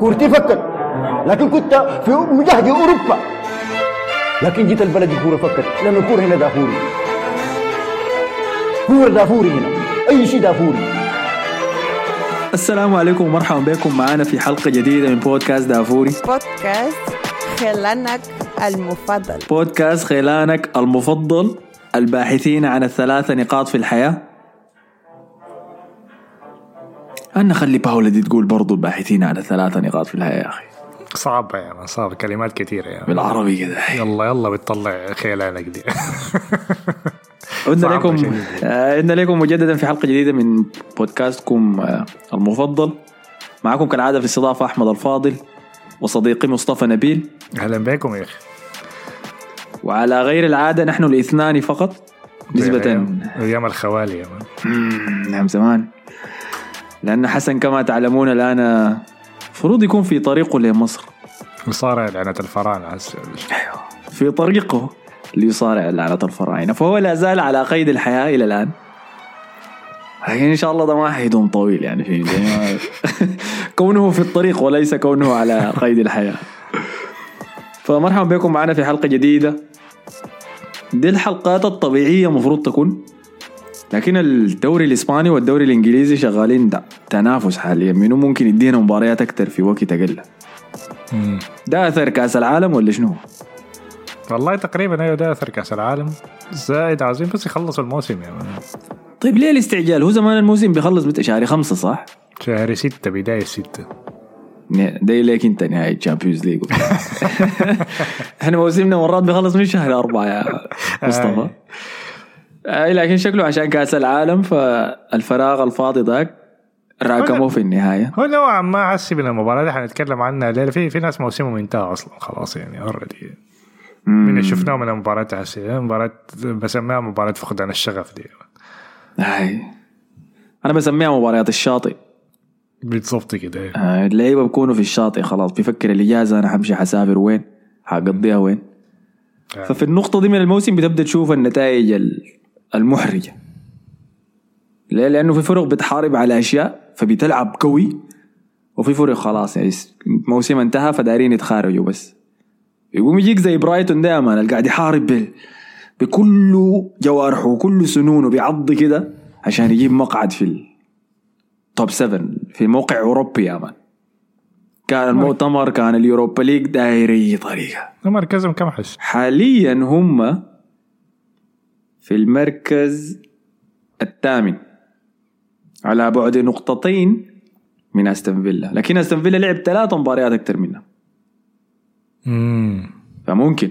كورتي فكت لكن كنت في مجهد أوروبا. لكن جيت البلد الكوره فكت لأنه الكورة هنا دافوري. كورة دافوري هنا. أي شيء دافوري. السلام عليكم ومرحبا بكم. معنا في حلقة جديدة من بودكاست دافوري. بودكاست خلانك المفضل. بودكاست خيلانك المفضل. الباحثين عن الثلاثة نقاط في الحياة. أنا خلي باولا دي تقول برضو الباحثين عن الثلاثة نقاط في الحياة يا أخي صعبة يا مان صعبة كلمات كثيرة يا مان بالعربي كده يلا يلا بتطلع خيلانك دي عدنا لكم. آه، عدنا لكم مجددا في حلقة جديدة من بودكاستكم آه، المفضل معكم كالعادة في الاستضافة أحمد الفاضل وصديقي مصطفى نبيل أهلا بكم يا أخي وعلى غير العادة نحن الاثنان فقط نسبة أيام- أيام الخوالي يا مان نعم زمان لأن حسن كما تعلمون الآن المفروض يكون في طريقه لمصر. مصارع لعنة الفراعنة. هسه في طريقه ليصارع لعنة الفراعنة. فهو لا زال على قيد الحياة إلى الآن. لكن إن شاء الله ده ما حيدوم طويل يعني في كونه في الطريق وليس كونه على قيد الحياة. فمرحبا بكم معنا في حلقة جديدة. دي الحلقات الطبيعية مفروض تكون. لكن الدوري الإسباني والدوري الإنجليزي شغالين دا- تنافس حاليا منو ممكن يدينا مباريات أكتر في وقت مم. ده أثر كأس العالم ولا شنو؟ والله تقريبا أيوه ده أثر كأس العالم زائد عاوزين بس يخلصوا الموسم يا مان طيب ليه الاستعجال؟ هو زمان الموسم بيخلص متى شهر خمسة صح؟ شهر ستة بداية ستة ده ليك أنت نهاية Champions League إحنا موسمنا مرات بيخلص من شهر أربعة يا مصطفى آه لكن شكله عشان كأس العالم فالفراغ الفاضي ذاك راكموه في النهاية. هو نوعا ما حسي من المباراة دي. حنتكلم عنها الليلة في في ناس موسمهم انتهى أصلا خلاص يعني already من اللي شفناه من المباراة حسي مباراة بسميها مباراة فقدان الشغف دي. هاي. أنا بسميها مباريات الشاطئ. بالضبط كده. آه، اللعيبة بيكونوا في الشاطئ خلاص. بيفكر الإجازة أنا حمشي حسافر وين؟ حقضيها وين؟ ففي النقطة دي من الموسم بتبدأ تشوف النتائج ال- المحرجة. ليه؟ لأنه في فرق بتحارب على أشياء فبتلعب قوي وفي فرق خلاص يعني موسم انتهى فدارين يتخارجوا بس. يقوم يجيك زي برايتون ده يا مان اللي قاعد يحارب بال- بكل جوارحه وكل سنونه بيعض كده عشان يجيب مقعد في ال top 7 في موقع أوروبي يا man. كان المؤتمر كان ال Europa League داير أي طريقة مركزهم كم حس؟ حاليا هم في المركز الثامن على بعد نقطتين من أستون فيلا. لكن أستون فيلا لعب ثلاث مباريات أكثر منها. امم فممكن.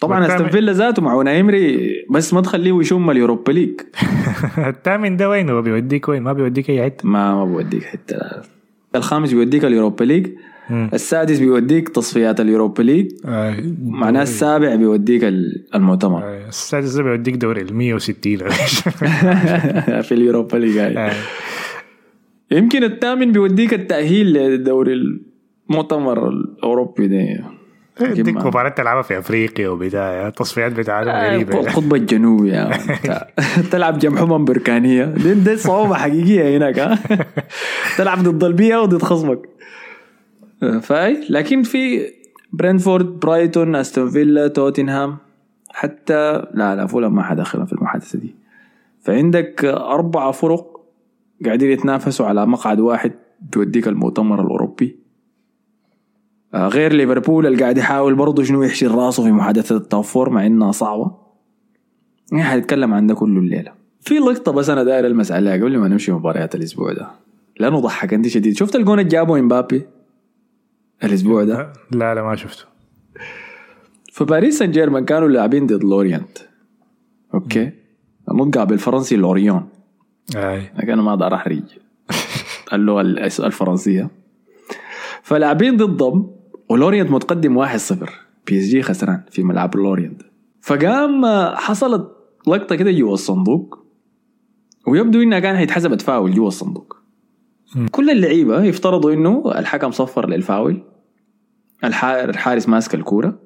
طبعا أستون فيلا ذاته مع ايمري بس ما تخليه يشم ال Europa League. الثامن ده وين هو بيوديك وين؟ ما بيوديك أي حتة؟ ما ما بوديك حتى لا. الخامس بيوديك ال Europa League. مم. السادس بيوديك تصفيات ال Europa League. آه، معناه السابع بيوديك ال- المؤتمر. آه، السادس بيوديك دوري ال 160 في ال Europa League. آه، يمكن الثامن بيوديك التأهيل لدوري المؤتمر الأوروبي ده. يديك جمع. مباراة تلعبها في أفريقيا وبداية التصفيات بتاعتهم غريبة. القطب الجنوبي. تلعب جنب حمم بركانية. دي, دي صعوبة حقيقية هناك ها. تلعب ضد البيئة وضد خصمك. فاي لكن في برينتفورد برايتون أستون فيلا توتنهام حتى لا لا فولهام ما حدخلهم في المحادثة دي. فعندك أربعة فرق قاعدين يتنافسوا على مقعد واحد توديك المؤتمر الأوروبي. آه، غير ليفربول اللي قاعد يحاول برضه شنو يحشي راسه في محادثة ال top four مع إنها صعبة. يعني حنتكلم عن ده كله الليلة. في لقطة بس أنا داير ألمس عليها قبل ما نمشي مباريات الأسبوع ده. لأنه ضحكني شديد. شفت الجون اللي جابه إمبابي؟ الأسبوع ده؟ لا لا ما شفته. في باريس سان جيرمان كانوا لاعبين ضد لورينت okay؟ النطق بالفرنسي لوريون. أي. أنا ما أقدر احرج اللغة الفرنسية. فلاعبين ضدهم ولورينت متقدم 1-0 PSG خسران في ملعب لورينت فقام آه، حصلت لقطة كده جوا الصندوق ويبدو إنها كان حيتحسبت فاول جوا الصندوق. كل اللعيبة يفترضوا إنه الحكم صفر للفاول الح- الحارس ماسك الكورة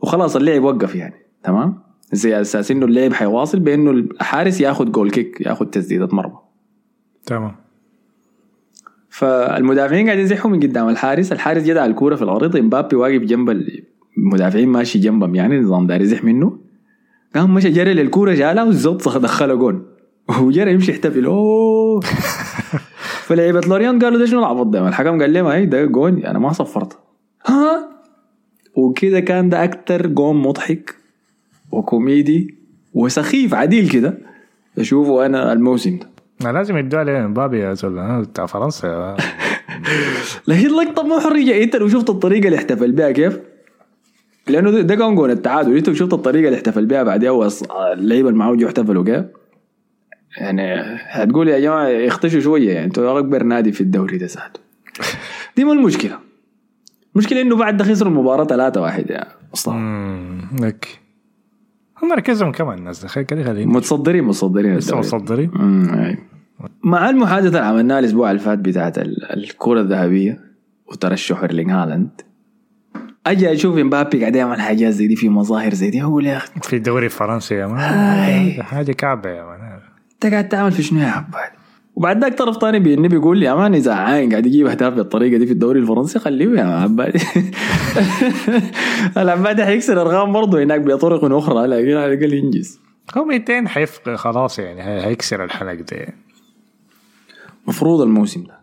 وخلاص اللعب وقف يعني تمام؟ زي أساس إنه اللعب حيواصل بإنه الحارس ياخذ جول كيك ياخذ تسديدة مرمى. تمام. فالمدافعين قاعدين يزحوا من قدام الحارس الحارس جدع الكورة في العرض إمبابي واقف جنب المدافعين ماشي جنبهم يعني نظام داري يزح منه. قام مشى جري للكورة جالها والزبط دخلها جون وجرى يمشي يحتفل أوه! فلعيبة لوريان قالوا ده شنو؟ العبط ده الحكم قال لهم هي ده جون أنا ما صفرت. ها؟ وكده كان ده أكتر جون مضحك وكوميدي وسخيف عديل كده أشوفه أنا الموسم ده. ما لازم يدوها لمبابي يا زول. آه، بتاع فرنسا. لكن لقطه محرجه أنت لو شفت الطريقة اللي احتفل بها كيف؟ لأنه ده, كان جون التعادل. أنت شفت الطريقة اللي احتفل بها بعدها اللعيبة اللي معاه جو احتفلوا كيف؟ يعني هتقول يا جماعة اختشوا شوية يعني أنتوا اكبر نادي في الدوري ده ذاته دي ما المشكلة. المشكلة إنه بعد ده خسروا المباراه 3 1 يعني أصلا. لك. هم مركزهم كمان الناس ده خلي خلي خلي متصدرين متصدرين لسه أي. مع المحادثة اللي عملناها الأسبوع اللي فات بتاعت ال- الكرة الذهبية وترشح ايرلينج هالاند أجي أشوف إمبابي قاعد يعمل حاجات زي دي في مظاهر زي دي أقول يا أخي في الدوري الفرنسي يا. man. حاجة كعبة يا man. انت قاعد تعمل في شنو يا عباد وبعد ذاك طرف ثاني بيني بيقول لي يا مان إذا عاين قاعد يجيب أهداف بالطريقة دي في الدوري الفرنسي خليه يا عباد العباد حيكسر أرقام برضه هناك بطرق أخرى لكن على الاقل ينجز هو 200 حيفق خلاص يعني هي- هيكسر الحلق ده مفروض الموسم ده.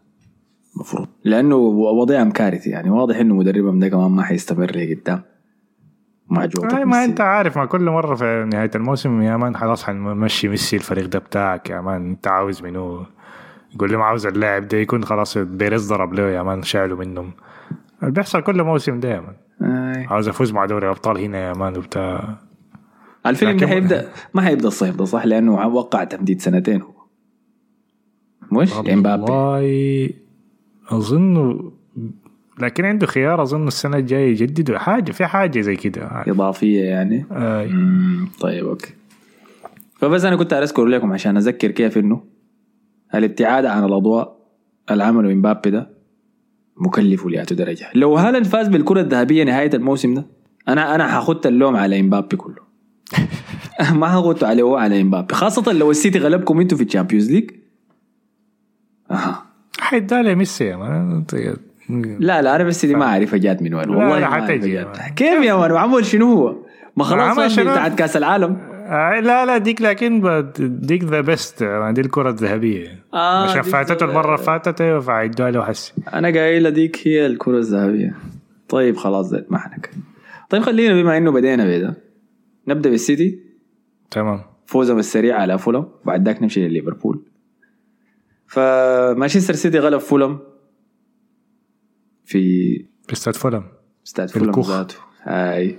مفروض. لأنه وضعهم كارثي يعني واضح إنه مدربهم ده كمان ما حيستمر لقدام. مع جوده أي ما. أنت عارف ما كل مرة في نهاية الموسم يا man خلاص حنمشي ميسي الفريق ده بتاعك. يا man أنت عاوز منه يقول لهم عاوز اللاعب ده يكون خلاص بيريز ضرب له يا man شالوا منهم. اللي بيحصل كل موسم ده يا man. عاوز أفوز مع دوري أبطال هنا يا man وبتاع. الفيلم ده حيبدا ما حيبدا الصيف ده صح؟ لأنه وقع تمديد سنتين هو. مش؟ امبابي والله أظن لكن عنده خيار أظن السنة الجاية يجدد. حاجة في حاجة زي كده. إضافية يعني؟ آه طيب okay. فبس أنا كنت أذكر لكم عشان أذكر كيف إنه الابتعاد عن الأضواء اللي عمله امبابي ده مكلف لياتو درجة. لو هالاند فاز بالكرة الذهبية نهاية الموسم ده أنا أنا حاخد اللوم على إمبابي كله. ما حاخده عليه هو على إمبابي. خاصة لو السيتي غلبكم أنتوا في ال Champions League. أها. حيدوها لميسي يا man. لا لا أنا بس دي ما اعرفها جات من وين. والله لا، حتجي. كيف يا man عمل شنو هو؟ ما خلاص؟ بتاعت كأس العالم. آه لا لا ديك لكن ديك The Best دي الكرة الذهبية. آه، عشان فاتته المرة اللي فاتت أيوه فعيدوها له حسي أنا قايل ديك هي الكرة الذهبية. طيب خلاص زيت ما حنك. طيب خلينا بما إنه بدينا بده نبدأ بالسيتي. تمام. فوزهم السريع على فولم. بعد ذاك نمشي لليفربول. فمانشستر سيتي غلب فولم. في بيستاد فولم استاد في فولم. ذاته. هاي.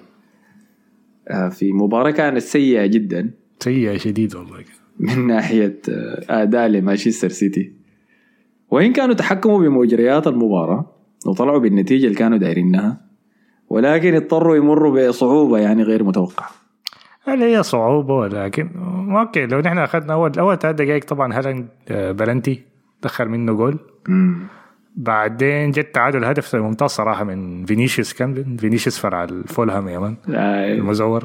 آه، في مباراة كانت سيئة جدا. سيئة شديد والله. من ناحية آه، أداء لمانشستر سيتي. وإن كانوا تحكموا بمجريات المباراة وطلعوا بالنتيجة اللي كانوا دايرينها ولكن اضطروا يمروا بصعوبة يعني غير متوقعة. هل هي صعوبة ولكن okay لو نحن أخذنا أول أول ثلاث دقائق طبعا هالاند آه، بلنتي دخل منه جول. بعدين جت تعادل هدف ممتاز صراحة من فينيسيوس. كان فينيسيوس فرع الفولهام يا man. آه، المزور.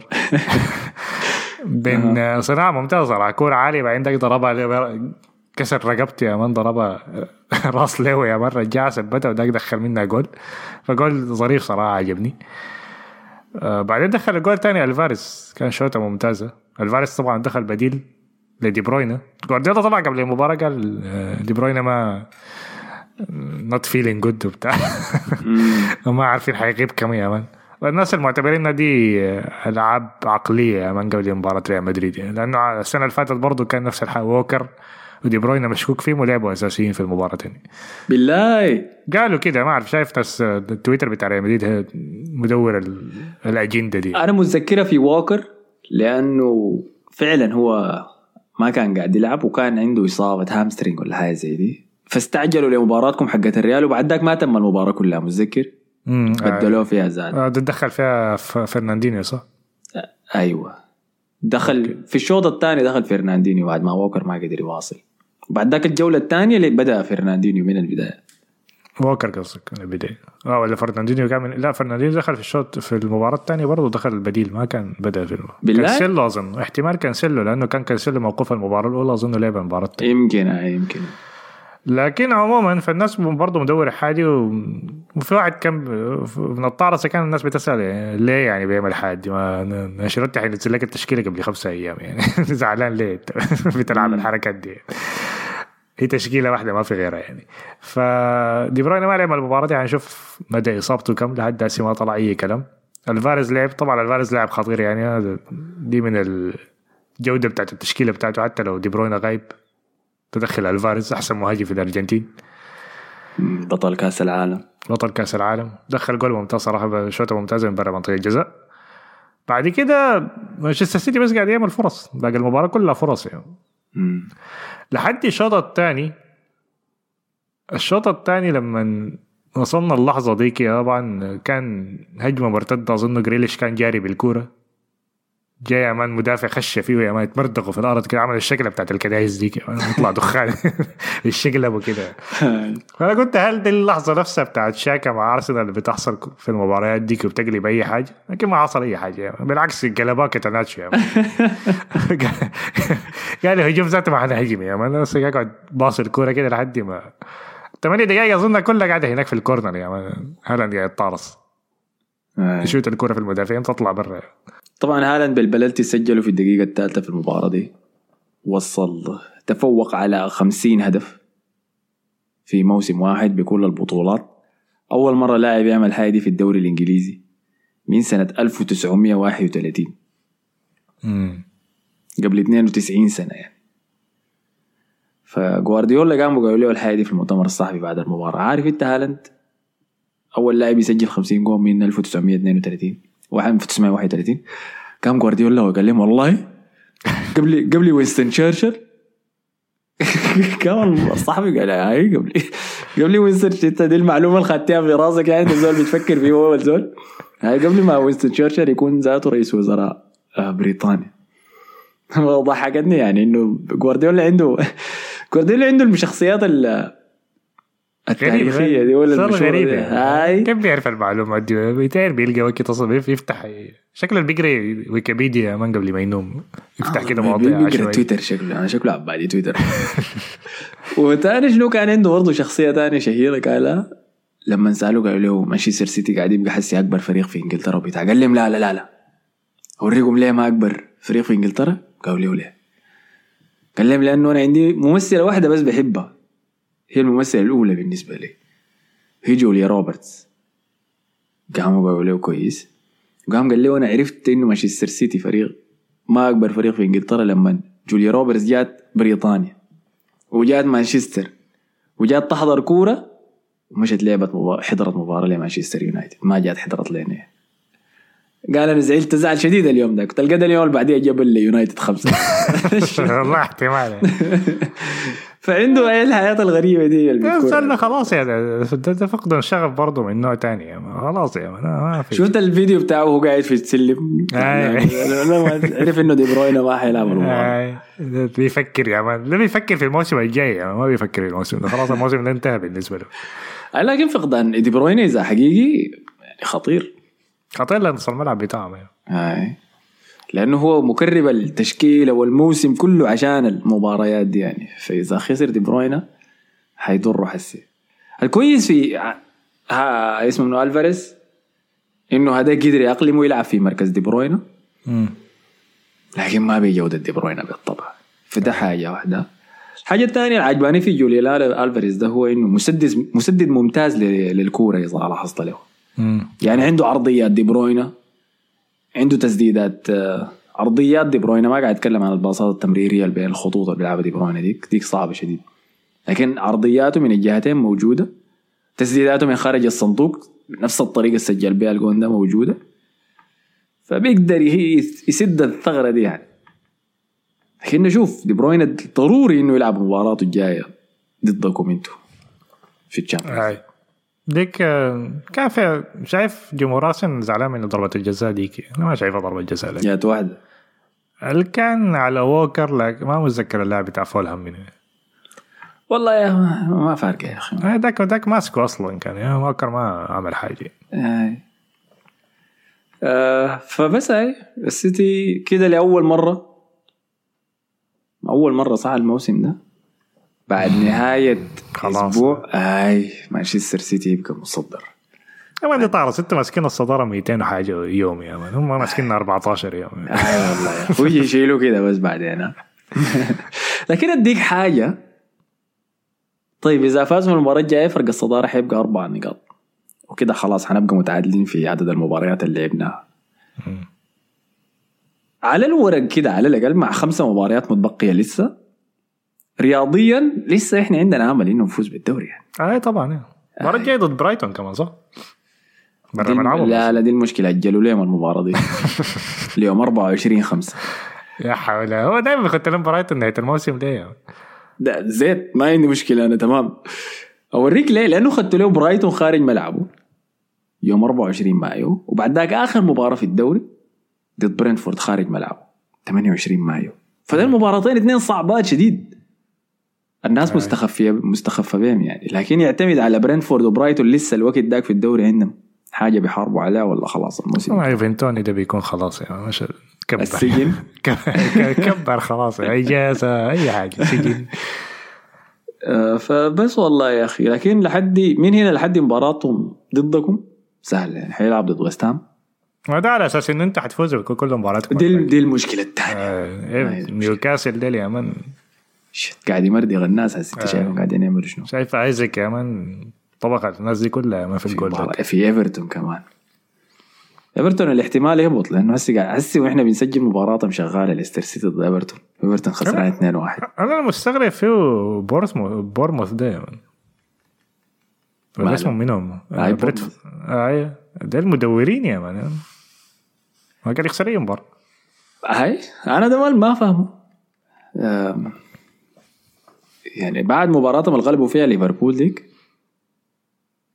بين صناعة ممتازة. صراحة كورة عالية. بعدين داك ضربها كسر رقبته يا man. ضربها راس لينو يا man. رجعها ثبتها وداك دخل منها جول. فجول ظريف صراحة عجبني. آه بعدين دخل الجول تاني ألفاريز. كان شوطة ممتازة. ألفاريز طبعا دخل بديل لدي بروينا جوارديولا طبعا قبل المباراة قال آه، دي بروينا ما not feeling good وبتاع. وما عارفين حيغيب كم يا man. والناس المعتبرين دي ألعاب عقلية يا man قبل مباراة ريال مدريد يعني. لأنه السنة اللي فاتت برضه كان نفس الحال. ووكر ودي بروينا مشكوك فيهم ولعبوا أساسيين في المباراة تاني. بالله. قالوا كده ما أعرف شايف ناس التويتر بتاع ريال مدريد مدور ال- الأجندة دي. أنا متذكرة في ووكر لأنه فعلا هو ما كان قاعد يلعب وكان عنده إصابة hamstring ولا حاجة زي دي. فاستعجلوا لمباراتكم حقت الريال وبعد ذاك ما تم المباراة كلها متذكر؟ بدلوه فيها زاد. آه، تدخل فيها فرناندينيو صح؟ أيوه. دخل في الشوط الثاني دخل فرناندينيو بعد ما ووكر ما قدر يواصل. بعد ذاك الجولة الثانية اللي بدأ فرناندينيو من البداية. ووكر قصدك من البداية. آه ولا فرناندينيو كان من... لا فرناندينيو دخل في الشوط في المباراة الثانية برضه دخل البديل ما كان بدأ في المباراة. بالله؟ كانسيلو أظن. احتمال كانسيلو لأنه كان كانسيلو موقوف المباراة الأولى أظن لعب المباراة الثانية. يمكن آه يمكن. لكن عموما فالناس برضه مدورة حاجة و- وفي واحد كان من الطارسة كان الناس بتسأل يعني ليه يعني بيعمل حاجة؟ ما نشرت حينزل لك التشكيلة قبل خمسة أيام يعني زعلان ليه؟ بتلعب الحركات دي. هي تشكيلة واحدة ما في غيرها يعني. فدي بروين ما لعب المباراة دي هنشوف مدى إصابته كم لحد هسه ما طلع أي كلام. ألفاريز لعب طبعا ألفاريز لاعب خطير يعني دي من الجودة بتاعت التشكيلة بتاعته حتى لو دي بروين غايب. تدخل ألفاريز أحسن مهاجم في الأرجنتين. بطل كأس العالم. بطل كأس العالم. دخل جول ممتاز صراحة شوطه ممتازه من برا منطقة الجزاء. بعد كده مانشستر سيتي بس قاعد يعمل فرص. باقي المباراة كلها فرص يعني. مم. لحد الشوط الثاني الشوط الثاني لما وصلنا اللحظة ديك طبعا كان هجمة مرتدة أظن جريليش كان جاري بالكورة. جاي يا مان مدافع خش فيه يا مان يتمردغوا في الأرض كده عمل الشكلة بتاعت الكنايس مان يطلع دخان. الشقلب وكده فانا قلت هل دي اللحظة نفسها بتاعت شاكا مع أرسنال اللي بتحصل في المباريات ديك وبتقلب أي حاجة؟ لكن ما حصل أي حاجة. يعني. بالعكس قلبها كتناتشو مان. قال هجوم ذاته ما حنهجم يا man. بس قاعد باص الكورة كده لحد ما ثمانية دقائق أظن كلها قاعدة هناك في ال corner يا man. هالاند قاعد يطارص آه. يشوت الكورة في المدافعين تطلع برا. طبعا هالاند بالبلنتي سجلوا في الدقيقة الثالثة في المباراة دي. وصل تفوق على خمسين هدف في موسم واحد بكل البطولات. أول مرة لاعب يعمل حاجة دي في الدوري الإنجليزي من سنة 1931 قبل 92 سنة يعني. فجوارديولا قاموا قالوا له الحاجة دي في المؤتمر الصحفي بعد المباراة. عارف أنت هالاند؟ أول لاعب يسجل 50 جول من 1932 واحد 1931 قام جوارديولا وقال لهم والله قبل قبل وينستون تشرشل كمان صاحبي قال هاي قبل قبل وينستون انت دي المعلومة اللي خدتها في راسك يعني انت زول بتفكر فيه هو زول هاي قبل ما وينستون تشرشل يكون ذاته رئيس وزراء آه، بريطانيا. ضحكتني يعني إنه جوارديولا عنده جوارديولا عنده الشخصيات ال- التاريخيه دي ولا صار المشهورة غريب. دي. يعني. هاي. كيف بيعرف المعلومات دي بيتعرف بيلقى وكي تصل يفتح شكله بيقرا ويكيبيديا من قبل ما ينوم. يفتح كده مواضيع بيقرا. تويتر شكله. أنا شكله عبالي تويتر. وتاني شنو كان عنده؟ برضه شخصية تانية شهيرة قالها لما سالوه قالوا له مانشستر سيتي قاعد يبقى حسي أكبر فريق في إنجلترا وبتاع. قال لهم لا لا لا لا. أوريكم ليه ما أكبر فريق في إنجلترا؟ قالوا له ليه. قال لهم لأنه أنا عندي ممثلة واحدة بس بحبها. هي الممثلة الأولى بالنسبة لي. هي جوليا روبرتس. قاموا قالوا له كويس. قام قال له أنا عرفت إنه مانشستر سيتي فريق ما أكبر فريق في إنجلترا لما جوليا روبرتس جات بريطانيا. وجات مانشستر. وجات تحضر كورة ومشت لعبت مباراة حضرت مباراة لمانشستر يونايتد. ما جات حضرت لنا. قال أنا زعلت زعل شديد اليوم ده. كنت ألقى اليوم اللي بعديه جاب اليونايتد خمسة. والله احتمال. فعنده إيه الحياة الغريبة دي بتكون. استنى خلاص يعني ده ده فقد الشغف برضه من نوع تاني يعني. خلاص يا مان ما في. شفت الفيديو بتاعه وهو قاعد في السلم؟ عرف إنه دي بروينا ما حيلعب بيفكر يا مان ده بيفكر في الموسم الجاي يا مان ما بيفكر في الموسم ده. خلاص الموسم ده انتهى بالنسبة له. لكن فقدان دي بروينا إذا حقيقي يعني خطير. خطير لنص الملعب بتاعهم يعني. لأنه هو مكرب التشكيلة والموسم كله عشان المباريات دي يعني. فإذا خسر دي بروينا حيضره حسي. الكويس في ها اسمه منو؟ ألفاريز؟ إنه هذا قدر يأقلم ويلعب في مركز دي بروينا. لكن ما بجودة دي بروينا بالطبع. فده حاجة واحدة. الحاجة الثانية العجباني في جوليا ألفاريز ده هو إنه مسدد مسدد ممتاز للكورة إذا لاحظت له. يعني عنده عرضيات دي بروينا. عنده تسديدات آه، عرضيات دي بروينا ما قاعد اتكلم عن الباصات التمريرية اللي بين الخطوط اللي بيلعبها دي بروينا ديك ديك صعبة شديد. لكن عرضياته من الجهتين موجودة. تسديداته من خارج الصندوق بنفس الطريقة اللي سجل بها الجون ده موجودة. فبيقدر يسد الثغرة دي يعني. لكن نشوف دي بروينا ضروري إنه يلعب مباراته الجايه ضدكم أنتوا في ال Champions. ديك آه، كان في شايف جمهور ارسنال زعلان من ضربة الجزاء ديك؟ أنا ما شايفها ضربة جزاء لك. جات واحدة. كان على ووكر؟ لك ما متذكر اللاعب بتاع فولهام من والله يا ما, فارقه يا أخي. آه، داك داك ماسكه أصلا كان. يعني ووكر ما عمل حاجة. آه. آه فبس هاي السيتي كده لأول مرة. أول مرة صح الموسم ده. بعد نهاية خلاص. أسبوع آي مانشستر سيتي يبقى متصدر. يا man طارس أنت ماسكين الصدارة 200 وحاجة يوم يا man. هم ماسكين 14 يوم. اي والله. يا أخوي يشيلوا كده بس بعدين ها. لكن أديك حاجة. طيب إذا فاز من المباراة الجاية فرق الصدارة حيبقى أربع نقاط. وكده خلاص حنبقى متعادلين في عدد المباريات اللي لعبناها. على الورق كده على الأقل مع خمسة مباريات متبقية لسه. رياضيا لسه إحنا عندنا أمل إنه نفوز بالدوري يعني. اي طبعا إيه. المباراة الجاية ضد برايتون كمان صح؟ برا ملعبهم لا لا دي المشكلة أجلوا لهم المباراة دي. اليوم 24 5 يا حول هو دائما بيخط لهم برايتون نهاية الموسم ليه man؟ ده زيت ما عندي مشكلة أنا تمام. أوريك ليه لأنه خدت له برايتون خارج ملعبه. يوم 24 مايو وبعد ذاك آخر مباراة في الدوري ضد برينفورد خارج ملعبه 28 مايو. فده المباراتين اثنين صعبات شديد. الناس مستخفيه مستخفة بهم يعني. لكن يعتمد على برينفورد وبرايتون لسه الوقت ذاك في الدوري عندهم. حاجة بيحاربوا عليها ولا خلاص الموسم. مع إيفان توني ده بيكون خلاص man مش كبر. السجن؟ كبر خلاص اجازه أي حاجة سجن. آه، فبس والله يا أخي. لكن لحد من هنا لحد مباراتهم ضدكم؟ سهل يعني حيلعب ضد ويست هام. ما ده على أساس إن أنت حتفوز بكل كل مباراتكم. دي دي المشكلة الثانية آه، إيه، نيوكاسل ده يا man قاعد يمردغ الناس هسه انت شايفهم قاعدين يعملوا شنو؟ شايف ايزك يا man طبقة الناس دي كلها ما في الجول في إيفرتون كمان. إيفرتون الاحتمال يهبط لأنه هسه قاعد هسه وإحنا بنسجل مباراتهم شغاله ليستر سيتي ضد إيفرتون. إيفرتون خسران 2-1 أنا مستغرب فيه بورسمو بورموث ده ولا ماله؟ اسمه منهم؟ آه، بريت بورنموث. اي ده المدورين يا man ما قال يخسر أي مباراة. هاي أنا ده ما- ما فاهمه. يعني بعد مباراتهم اللي غلبوا فيها ليفربول ديك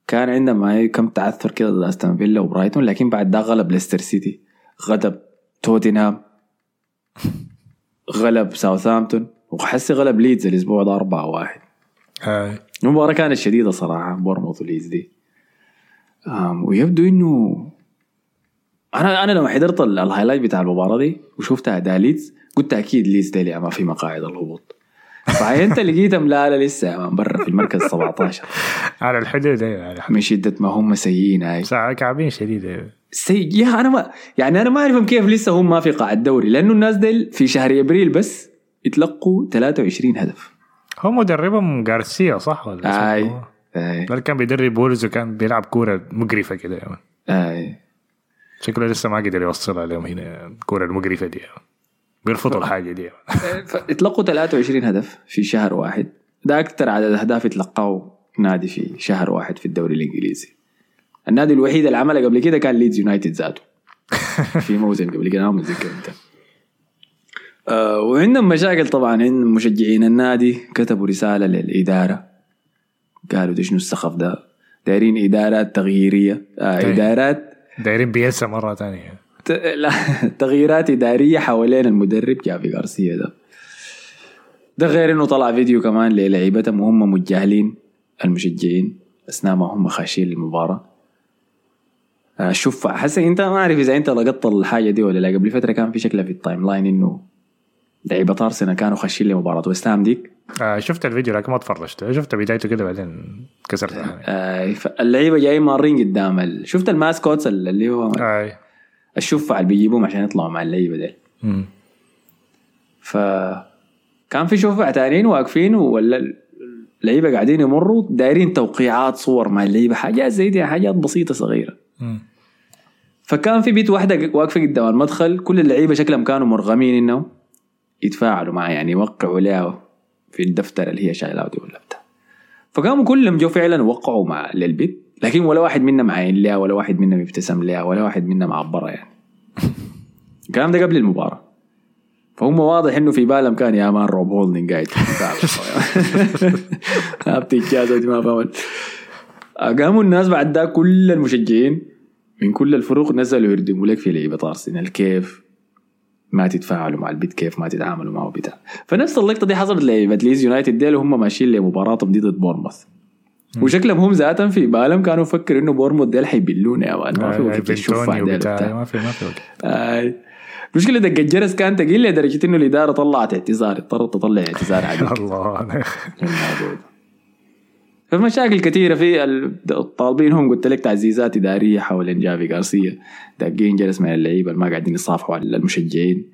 كان عندهم كم تعثر كده ضد أستون فيلا وبرايتون لكن بعد ده غلب ليستر سيتي غلب توتنهام غلب ساوثهامبتون وحسي غلب ليدز الأسبوع ده 4 1 اي المباراة كانت شديدة صراحة بورنموث وليدز دي. ويبدو إنه أنا أنا لما حضرت ال- ال highlight بتاع المباراة دي وشفتها ده ليدز قلت أكيد ليدز دي اللي ما في مقاعد الهبوط. فعينت لقيتهم لا لا لسه يا man برا في المركز 17 على الحدود الحدود. من شدة ما هم سيئين هاي ساعة كعبين شديدة سيء يا أنا ما يعني أنا ما أعرفهم كيف لسه هم ما في قاع الدوري لأنه الناس ديل في شهر إبريل بس يتلقوا 23 هدف. هو مدربهم غارسيا صح ولا أي؟ أي. ده اللي كان بيدرب وولز وكان بيلعب كورة مقرفة كده يا man. أي. شكله لسه ما قدر يوصلها لهم هنا الكورة المقرفة دي بيرفضوا الحاجة دي. اتلقوا 23 هدف في شهر واحد. ده أكثر عدد أهداف يتلقاه نادي في شهر واحد في الدوري الإنجليزي. النادي الوحيد اللي عمله قبل كده كان ليدز يونايتد ذاته. في موسم قبل كده ما متذكر أنت. آه وعندهم مشاكل طبعا. عند مشجعين النادي كتبوا رسالة للإدارة. قالوا ده شنو السخف ده؟ دايرين إدارات تغييرية. آه طيب. إدارات دايرين بيلسا ت- لا تغييرات إدارية حوالين المدرب جافي غارسيا ده. ده غير إنه طلع فيديو كمان للعيبتهم وهم متجاهلين المشجعين أثناء ما هم خاشين للمباراة. آه، شوف حسن أنت ما أعرف إذا أنت لقطت الحاجة دي ولا لا. قبل فترة كان في شكلها في ال timeline إنه لعيبة أرسنال كانوا خاشين لمباراه ويست هام ديك؟ آه شفت الفيديو لكن ما تفرجت. شفت بدايته كده بعدين كسرتها آه، فاللعيبه جايين مارين قدام. شفت ال mascots اللي هو اي الشفع اللي بيجيبوهم عشان يطلعوا مع اللعيبة مم. ف كان في شفع تانيين واقفين ولا اللعيبة قاعدين يمروا دايرين توقيعات صور مع اللعيبة حاجات زي دي حاجات بسيطة صغيرة مم. فكان في بيت واحدة واقفة قدام المدخل كل اللعيبة شكلهم كانوا مرغمين انه يتفاعلوا معها يعني يوقعوا لها في الدفتر اللي هي شايلاه دي ولا بتاع فقاموا كلهم جو فعلا وقعوا مع للبيت لكن ولا واحد منهم عاين لها ولا واحد منهم ابتسم لها ولا واحد منهم عبرها يعني. الكلام ده قبل المباراة. فهم واضح إنه في بالهم كان يا man روب هولدنج قاعد دي ما فهمت. قاموا الناس بعد ده كل المشجعين من كل الفرق نزلوا يردموا لك في لعيبة ارسنال كيف ما تتفاعلوا مع البيت كيف ما تتعاملوا معه بتاع فنفس اللقطة دي حصلت لعيبة ليدز يونايتد ديل وهم ماشيين لمباراتهم دي ضد بورنموث وشكلهم هم ذاتهم في بالهم كانوا يفكروا إنه بورنموث ديل حيبلونا يا man ما في آي- وقت وبتاع. ما في ما في وقت. آي. المشكلة دق الجرس كان تقيل لدرجة إنه الإدارة طلعت اعتذار. اضطرت تطلع اعتذار عليه الله الموضوع ده. في مشاكل كثيرة في الطالبين هم قلت لك تعزيزات إدارية حول جافي غارسيا داقين جلس من اللعيبة ما قاعدين يصافحوا على المشجعين.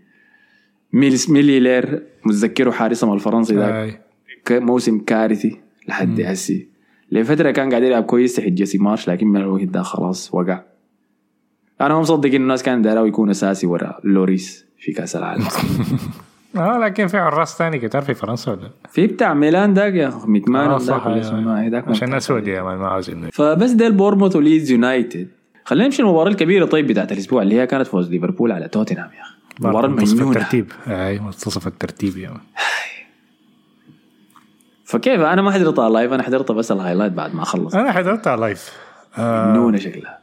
ميلس ميليلير متذكره حارسهم الفرنسي ذاك؟ موسم كارثي لحد هسي. لفترة كان قاعد يلعب كويس تحت جيسي مارش لكن من الوقت ده خلاص وقع. أنا ما مصدق انه الناس كانت دايره يكون أساسي ورا لوريس في كأس العالم. آه لكن في حراس ثاني كتار في فرنسا ولا؟ في بتاع ميلان داك يا أخي مينيان ولا صح ذاك ما عشان. أسود يا man ما عاوز فبس ده بورنموث وليدز يونايتد. خلينا نمشي المباراه الكبيرة طيب بتاعت الأسبوع اللي هي كانت فوز ليفربول على توتنهام يا أخي. المباراه منتصف المجنونه الترتيب. أي منتصف الترتيب يا man. فكيف؟ أنا ما حضرتها live أنا حضرتها بس ال highlight بعد ما خلص. أنا حضرتها live آه مجنونه شكلها.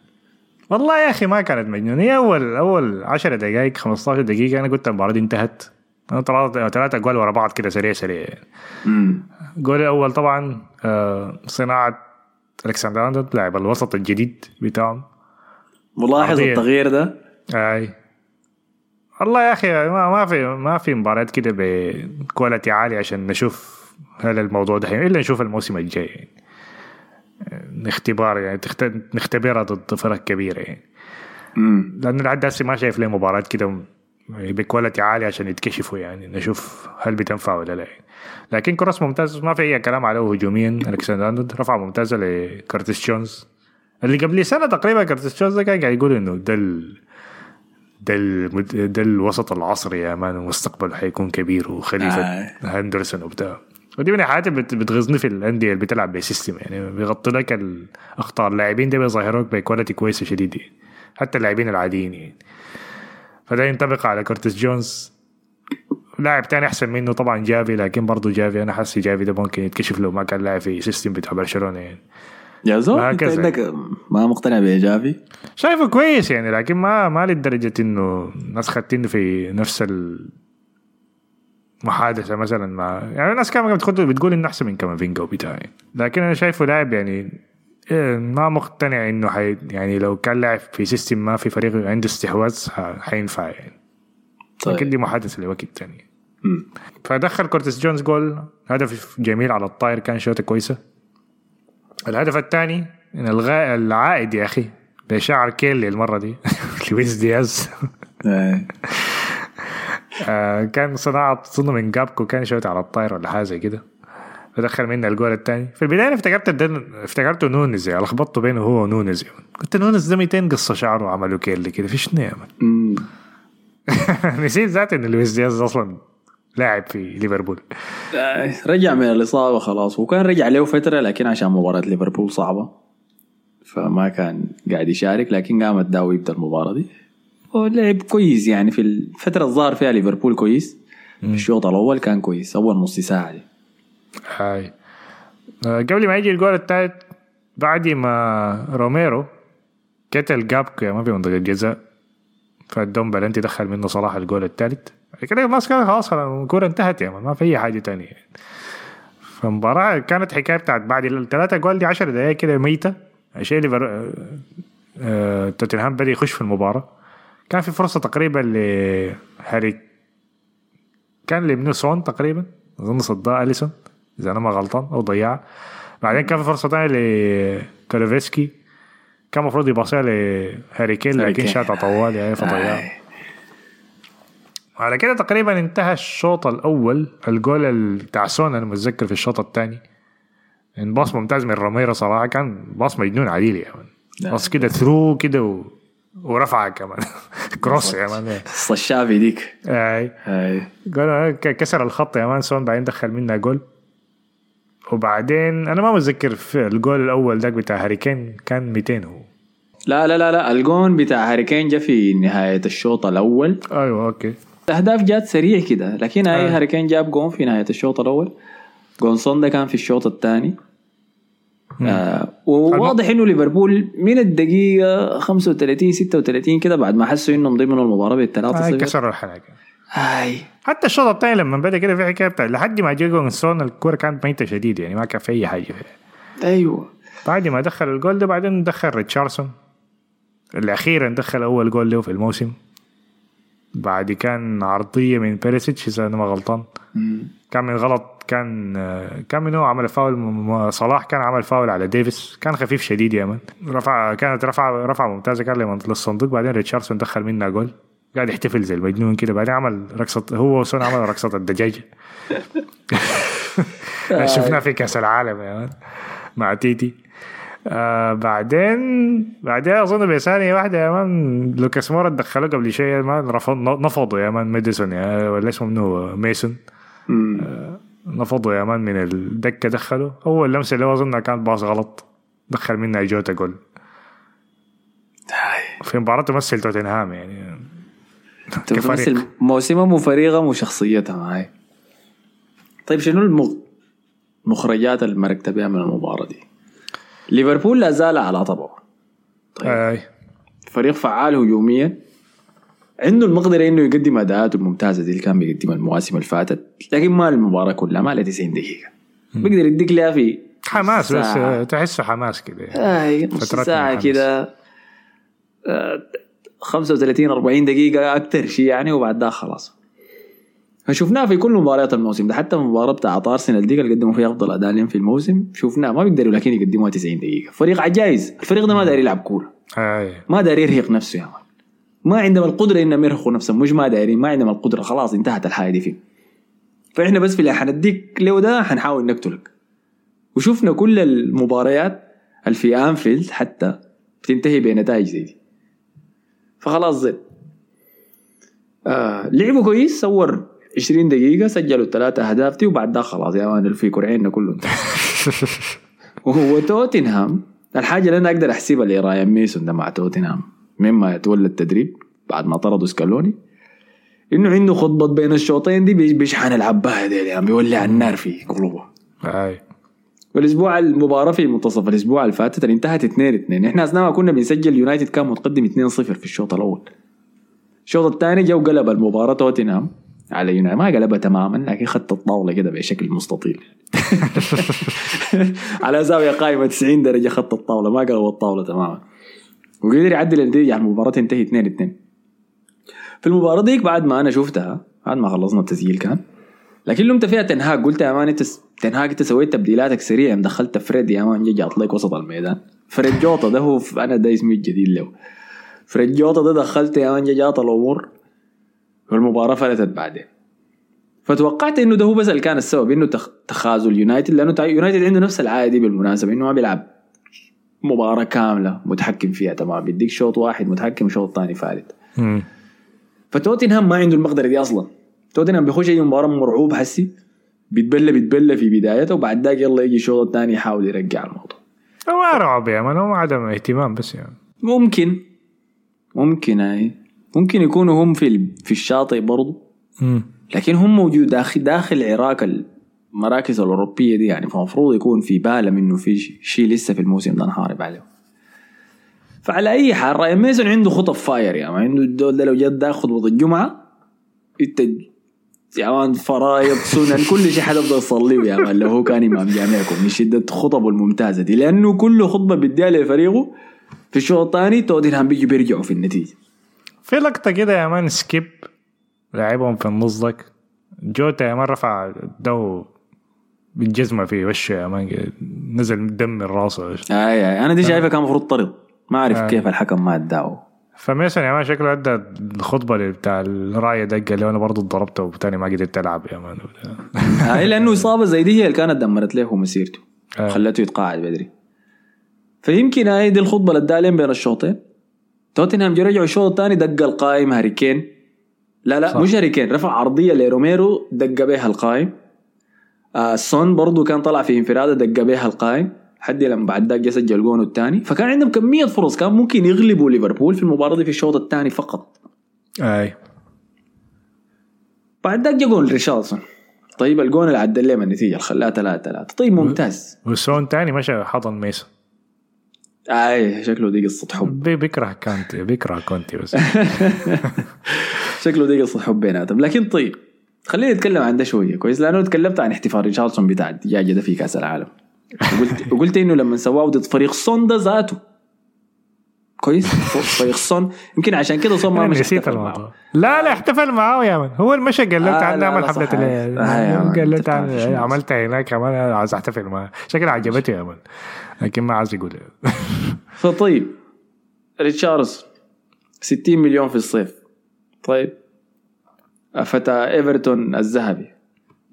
والله يا أخي ما كانت مجنونة. هي أول أول 10 دقائق 15 دقيقة أنا قلت المباراة دي انتهت. أنا طلعت ثلاثة اجوال ورا بعض كده سريع سريع. الجول الأول طبعا آه صناعة ألكسندر ارنولد لاعب الوسط الجديد بتاعهم. ملاحظ. التغيير ده. أي. والله يا أخي ما, ما في ما في مباريات كده ب quality عالي عشان نشوف هل الموضوع ده إلا نشوف الموسم الجاي يعني. اختبار يعني تخت... نختبرها ضد فرق كبيرة يعني لأنه لحد هسه ما شايف ليه مباراة كده ب quality عالي عشان يتكشفوا يعني نشوف هل بتنفع ولا لا يعني. لكن cross ممتاز ما في أي كلام عليه هجوميا الكسندر أرنولد رفعه ممتازة لكارتيس جونز اللي قبل سنة تقريبا كارتيس جونز كان قاعد يقول إنه ده ال... ده. ده الوسط العصري يا man ومستقبله حيكون كبير وخليفة آه. هندرسون وبتاع ودي من الحاجات اللي بت- بتغيظني في الانديه اللي بتلعب ب system يعني بيغطوا لك الأخطاء. اللاعبين ده بيظهروك ب quality كويسه شديد يعني. حتى اللاعبين العاديين يعني. فده ينطبق على كورتيس جونز. لاعب تاني أحسن منه طبعا جافي لكن برضه جافي أنا حاسس جافي ده ممكن يتكشف لو ما كان لاعب في system بتاع برشلونة يعني. يا زول أنت. عندك ما مقتنع بجافي شايفه كويس يعني لكن ما ما لدرجة إنه الناس خدتينه في نفس المحادثه مثلا مع يعني الناس كانت بتقول بتقول إنه أحسن من كامافينجا وبتاع يعني. لكن أنا شايفه لاعب يعني إيه، ما مقتنع إنه حي يعني لو كان لاعب في system ما في فريق عنده استحواذ حينفع يعني لكن طيب دي محادثة لوقت تاني مم. فدخل كورتيس جونز جول هدف جميل على الطاير كان شوطة كويسة الهدف الثاني الغاء العائد يا أخي بشعر curly المرة دي لويس دياز إيه. آه كان صناعة ظن من جابكو كان شوطه على الطاير ولا حاجة زي كده. فدخل منها الجول الثاني في البداية افتكرت الدن... افتكرته نونز يعني لخبطته بينه هو ونونز يعني. قلت نونز ده متين قص شعره وعمله curly كده في شنو يا man؟ مم. نسيت ذاتي إن لويس دياز أصلا لاعب في ليفربول. آه، رجع من الإصابة خلاص. وكان رجع له فترة لكن عشان مباراة ليفربول صعبة. فما كان قاعد يشارك لكن قام اداه يبدا المباراة دي. ولعب كويس يعني في الفترة الظاهر فيها ليفربول كويس. الشوط الأول كان كويس أول نص ساعة دي. هاي. آه، قبل ما يجي الجول الثالث بعد ما روميرو قتل جابكو ما في منطقة جزاء. فالدوم بلنتي دخل منه صلاح الجول الثالث كده الناس كانت خلاص الكورة انتهت يا man ما في أي حاجة تانية. فالمباراة كانت حكاية بتاعت بعد الثلاثة جول دي 10 دقايق كده ميتة. شيء ليفر آه، آه، توتنهام بدأ يخش في المباراة. كان في فرصة تقريبا لهاري كان لابنه سون تقريبا أظن صدها أليسون إذا أنا ما غلطان أو ضيعها بعدين كان في فرصة ثانية لكولوسيفسكي كان المفروض يباصيها لهاري كين لكن كين. شاطها طوال يعني فضيعها آه. على كده تقريبا انتهى الشوط الأول الجول ال- بتاع سون أنا متذكر في الشوط الثاني باص ممتاز من روميرو صراحة كان باص مجنون عديل man باص كده through كده. ورفعها كمان. cross يا man. الشافي ديك. أي. قال ك- كسر الخط يا man. سون بعدين دخل منها جول. وبعدين أنا ما متذكر في الجول الأول ذاك بتاع هاري كين كان 200 هو. لا لا لا لا. الجون بتاع هاري كين جا في نهاية الشوط الأول. أيوه okay. الأهداف جات سريع كده. لكن هاي آه. هاري كين جاب جون في نهاية الشوط الأول. جون سون ده كان في الشوط الثاني. آه وواضح إنه ليفربول من الدقيقة 35 36 كده بعد ما حسوا إنهم ضمنوا المباراة بالثلاثة آه صفر كسر الحلقة. هاي. حتى الشوط الثاني لما بدأ كده في حكاية بتاع لحد ما جا جون سون الكوره كانت ميتة شديد يعني ما كان في أي حاجة. فيها أيوه. بعد ما دخل الجول ده بعدين دخل ريتشاردسون. اللي أخيرا دخل أول جول له في الموسم. بعد كان عرضية من بيريسيتش إذا أنا ما غلطان. كان من غلط كان كان من هو عمل فاول صلاح كان عمل فاول على ديفيس كان خفيف شديد يا man. رفع كانت رفعه رفعه ممتازة كان لمنطقة الصندوق بعدين ريتشاردسون دخل منها جول. قاعد يحتفل زي المجنون كده بعدين عمل رقصة هو وسون عمل رقصة الدجاجة. شفناه في كأس العالم يا man مع تيتي. آه بعدين بعدين أظن بثانية واحدة يا man لوكاس مورا دخلوه قبل شوية يا man نفضوا يا man ميديسون يا ولا اسمه منو ميسون. آه نفضوا يا man من الدكة دخلوا اول لمسه اللي هو أظنها كانت باص غلط. دخل منها جوتا جول. في مباراه تمثل توتنهام يعني. تمثل موسمهم وفريقهم وشخصيتها معاي طيب شنو المغ... المخرجات اللي مرقت بها من المباراة دي؟ ليفربول لا زال على طبعه. طيب. أي. فريق فعال هجوميا. عنده المقدرة إنه يقدم أداءاته الممتازة دي اللي كان بيقدمها المواسم اللي فاتت لكن ما المباراة كلها ما لها 90 دقيقة. بيقدر يديك لها في حماس بس ساعة. آه، تحسه حماس كده. آه نص فترات ساعة كده. آه 35 40 دقيقة أكثر شيء يعني وبعد ده خلاص. فشفناه في كل مباريات الموسم ده حتى المباراة بتاع ارسنال دي اللي قدموا فيها أفضل أداء لهم في الموسم شفناه. ما بيقدروا لكن يقدموها 90 دقيقة. فريق عجايز. الفريق ده ما داير يلعب كورة. اي ما داير يرهق نفسه يا مان. ما عندهم القدرة إنهم يرهقوا نفسهم مش ما دايرين ما عندهم القدرة خلاص انتهت الحاجة دي فيه فإحنا بس في اللي حنديك له ده حنحاول نقتلك. وشفنا كل المباريات اللي في أنفيلد حتى بتنتهي بنتائج زي دي. فخلاص زين. آه لعبوا كويس صور 20 دقيقة سجلوا الثلاثة أهداف دي وبعد ده خلاص يا مان في كرعيننا كله وهو توتنهام الحاجة اللي أنا أقدر أحسبها لرايان ميسون ده مع توتنهام. مما يتولى التدريب بعد ما طردوا سكالوني. إنه عنده خطبة بين الشوطين دي بيش- بيشحن العباية دي يعني بيولع النار في قلوبه. أي. والأسبوع المباراة في منتصف الأسبوع اللي فاتت اللي انتهت 2 2 إحنا أثناء ما كنا بنسجل يونايتد كان متقدم 2 0 في الشوط الأول. الشوط الثاني جو قلب المباراة توتنهام على يونايتد. ما قلبها تماما لكن خدت الطاولة كده بشكل مستطيل. على زاويه قائمة 90 درجة خدت الطاولة ما قلب الطاولة تماما. وقدر يعدل النتيجة يعني المباراة تنتهي 2 2 في المباراة ديك بعد ما أنا شفتها بعد ما خلصنا التسجيل كان لكن لمت فيها تين هاج قلت يا man تين هاج أنت سويت تبديلاتك سريعا دخلت فريد يا man جا لك وسط الميدان. فريد جوطا ده هو أنا ده اسمي الجديد له. فريد جوطا ده دخلت يا man جا الأمور. والمباراة فلتت بعدين. فتوقعت إنه ده هو بس اللي كان السبب إنه تخ- تخاذل يونايتد لأنه يونايتد عنده نفس العادة دي بالمناسبة إنه ما بيلعب. مباراة كاملة متحكم فيها تمام. بيديك شوط واحد متحكم شوط ثاني مم. فتوتنهام ما عنده المقدرة دي أصلا. توتنهام بيخش أي مباراة مرعوب حسي بيتبلى بيتبلى في بدايته وبعد ذاك يلا يجي الشوط الثاني يحاول يرجع الموضوع. ما رعب يا مان هو عدم اهتمام بس يعني. ممكن ممكن هاي ممكن يكونوا هم في في الشاطئ برضو. لكن هم موجود داخل داخل عراق المراكز الأوروبية دي يعني فمفروض يكون في بالهم انه في شيء لسه في الموسم ده نحارب عليه. فعلى أي حال راين ميسون عنده خطب fire يا عنده الدول ده لو جد ده خطبه الجمعة انت يا فرايض سنن كل شيء حتبدا تصليه يا man لو هو كان إمام جامعكم من شدة خطبه الممتازة دي. لأنه كل خطبة بيديها لفريقه في الشوط الثاني توتنهام بيجي بيرجعوا في النتيجة. في لقطة كده يا man سكيب لعبهم في النص جوتا يا man رفع دو بالجزمة في وشه يا man كده. نزل دم من راسه اي اي أنا دي شايفها كان المفروض طرد ما أعرف آه. كيف الحكم ما أداه فميسون يا man شكله أدى الخطبة اللي بتاع الراية ده قال له أنا برضه ضربته وبتاني ما قدرت ألعب يا man هاي لأنه إصابة زي دي هي اللي كانت دمرت له مسيرته آه. خلته يتقاعد بدري فيمكن هاي دي الخطبة اللي أداها بين الشوطين توتنهام جو رجعوا الشوط الثاني دق القائم هاري كين لا لا. صح. مش هاري كين رفع عرضية لروميرو دق بها القائم آه سون برضو كان طلع في انفرادة دق بها القائم حد لما بعد ذاك سجل جونه الثاني. فكان عندهم كمية فرص كان ممكن يغلبوا ليفربول في المباراة دي في الشوط الثاني فقط. أي. بعد ذاك جا جول ريشارلسون. طيب الجون اللي عدل لهم النتيجة اللي خلاها 3 3 طيب ممتاز. وسون تاني مشى حضن ميسون أي شكله دي قصة حب. بي- بيكره كانتي بيكره كونتي بس. شكله دي قصة حب بيناتهم. لكن طيب خليني نتكلم عن ده شوية. كويس؟ لأنه تكلمت عن احتفال ريشارلسون بتاع الدجاجه ده في كأس العالم. وقلت وقلت إنه لما سواه ضد فريق سوندا ذاته. كويس؟ فيخصن يمكن عشان كده صوم ما مش نسيت احتفل. الموضوع. لا لا احتفل معاه يا من. هو المشى قال له آه، تعال نعمل حفلة آه، من، قال له تعال عملتها هناك كمان عايز أحتفل معاه شكلها عجبته يا من. لكن ما عايز يقول فطيب. ريتشاردز 60 مليون في الصيف. طيب. فتى إيفرتون الذهبي.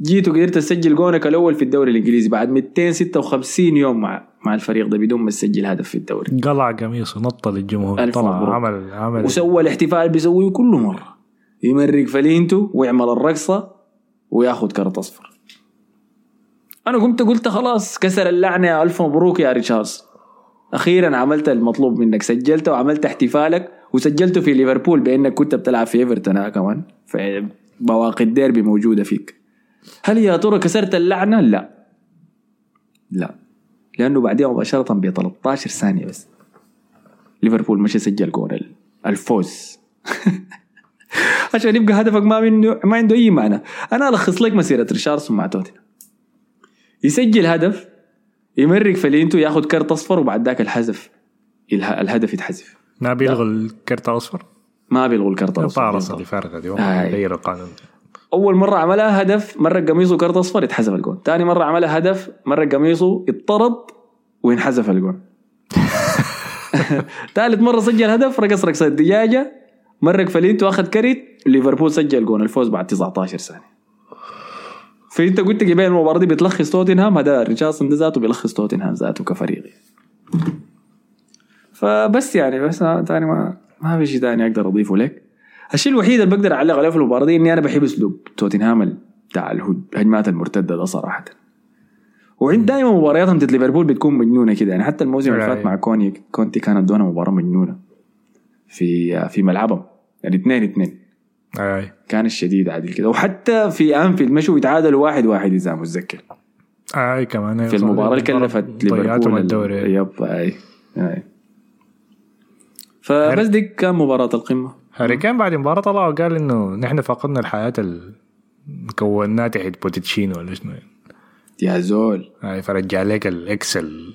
جيت وقدرت تسجل جونك الأول في الدوري الإنجليزي بعد 256 يوم مع مع الفريق ده بدون ما تسجل هدف في الدوري. قلع قميصه نط للجمهور طلع مبروك. عمل عمل. وسوى الاحتفال بيسويه كل مرة. يمرق فلينته ويعمل الرقصة وياخذ كرت أصفر. أنا قمت قلت خلاص كسر اللعنة ألف مبروك يا ريتشاردز أخيرا عملت المطلوب منك سجلت وعملت احتفالك وسجلته في ليفربول بأنك كنت بتلعب في إيفرتون كمان؟ في بواقي الديربي موجودة فيك. هل يا ترى كسرت اللعنة؟ لا. لا. لأنه بعدها مباشرة ب 13 ثانية بس. ليفربول مش سجل جول. ال- الفوز. عشان يبقى هدفك ما منه ما عنده أي معنى. أنا ألخص لك مسيرة ريشاردسون مع توتنهام. يسجل هدف يمرق فنيلتو ياخذ كرت أصفر وبعد ذاك الحذف اله- الهدف يتحذف. ما بيلغوا الكرت الأصفر؟ ما بيلغوا الكرت الأصفر. طارص بالضبط. اللي فارغة دي آه. غير القانون. أول مرة عملها هدف مرق قميصه كرت أصفر يتحذف الجون. ثاني مرة عملها هدف مرق قميصه اتطرد وينحذف الجون. ثالث مرة سجل هدف رقص رقصه الدجاجه مرق فنيلتو أخذ كرت ليفربول سجل جون الفوز بعد 19 ثانية. فانت قلت قبل المباراة دي بتلخص توتنهام هذا ريتشاردسون ذاته بيلخص توتنهام ذاته كفريق. فبس يعني بس ثاني ما ما في شيء ثاني أقدر أضيفه لك. الشيء الوحيد اللي بقدر اعلق عليه في المباراة دي إني أنا بحب أسلوب توتنهام بتاع الهج- الهجمات المرتدة ده صراحة. وعند دائما مبارياتهم ضد ليفربول بتكون مجنونة كده. يعني حتى الموسم اللي فات أي. مع كوني كونتي كانت دونا مباراة مجنونة. في في ملعبهم. يعني اثنين اثنين اي كان الشديد عادل كده. وحتى في أنفيلد مشوا يتعادلوا واحد واحد إذا متذكر. اي كمان. في المباراة اللي كلفت ليفربول الدوري. yep اي أي. فبس دي كان مباراة القمة. هاري كان بعد المباراة طلع وقال إنه نحن فقدنا الحياة اللي كوناها تحت بوتشيتينو ولا شنو. يا زول. هاي فرجع لك الاكسل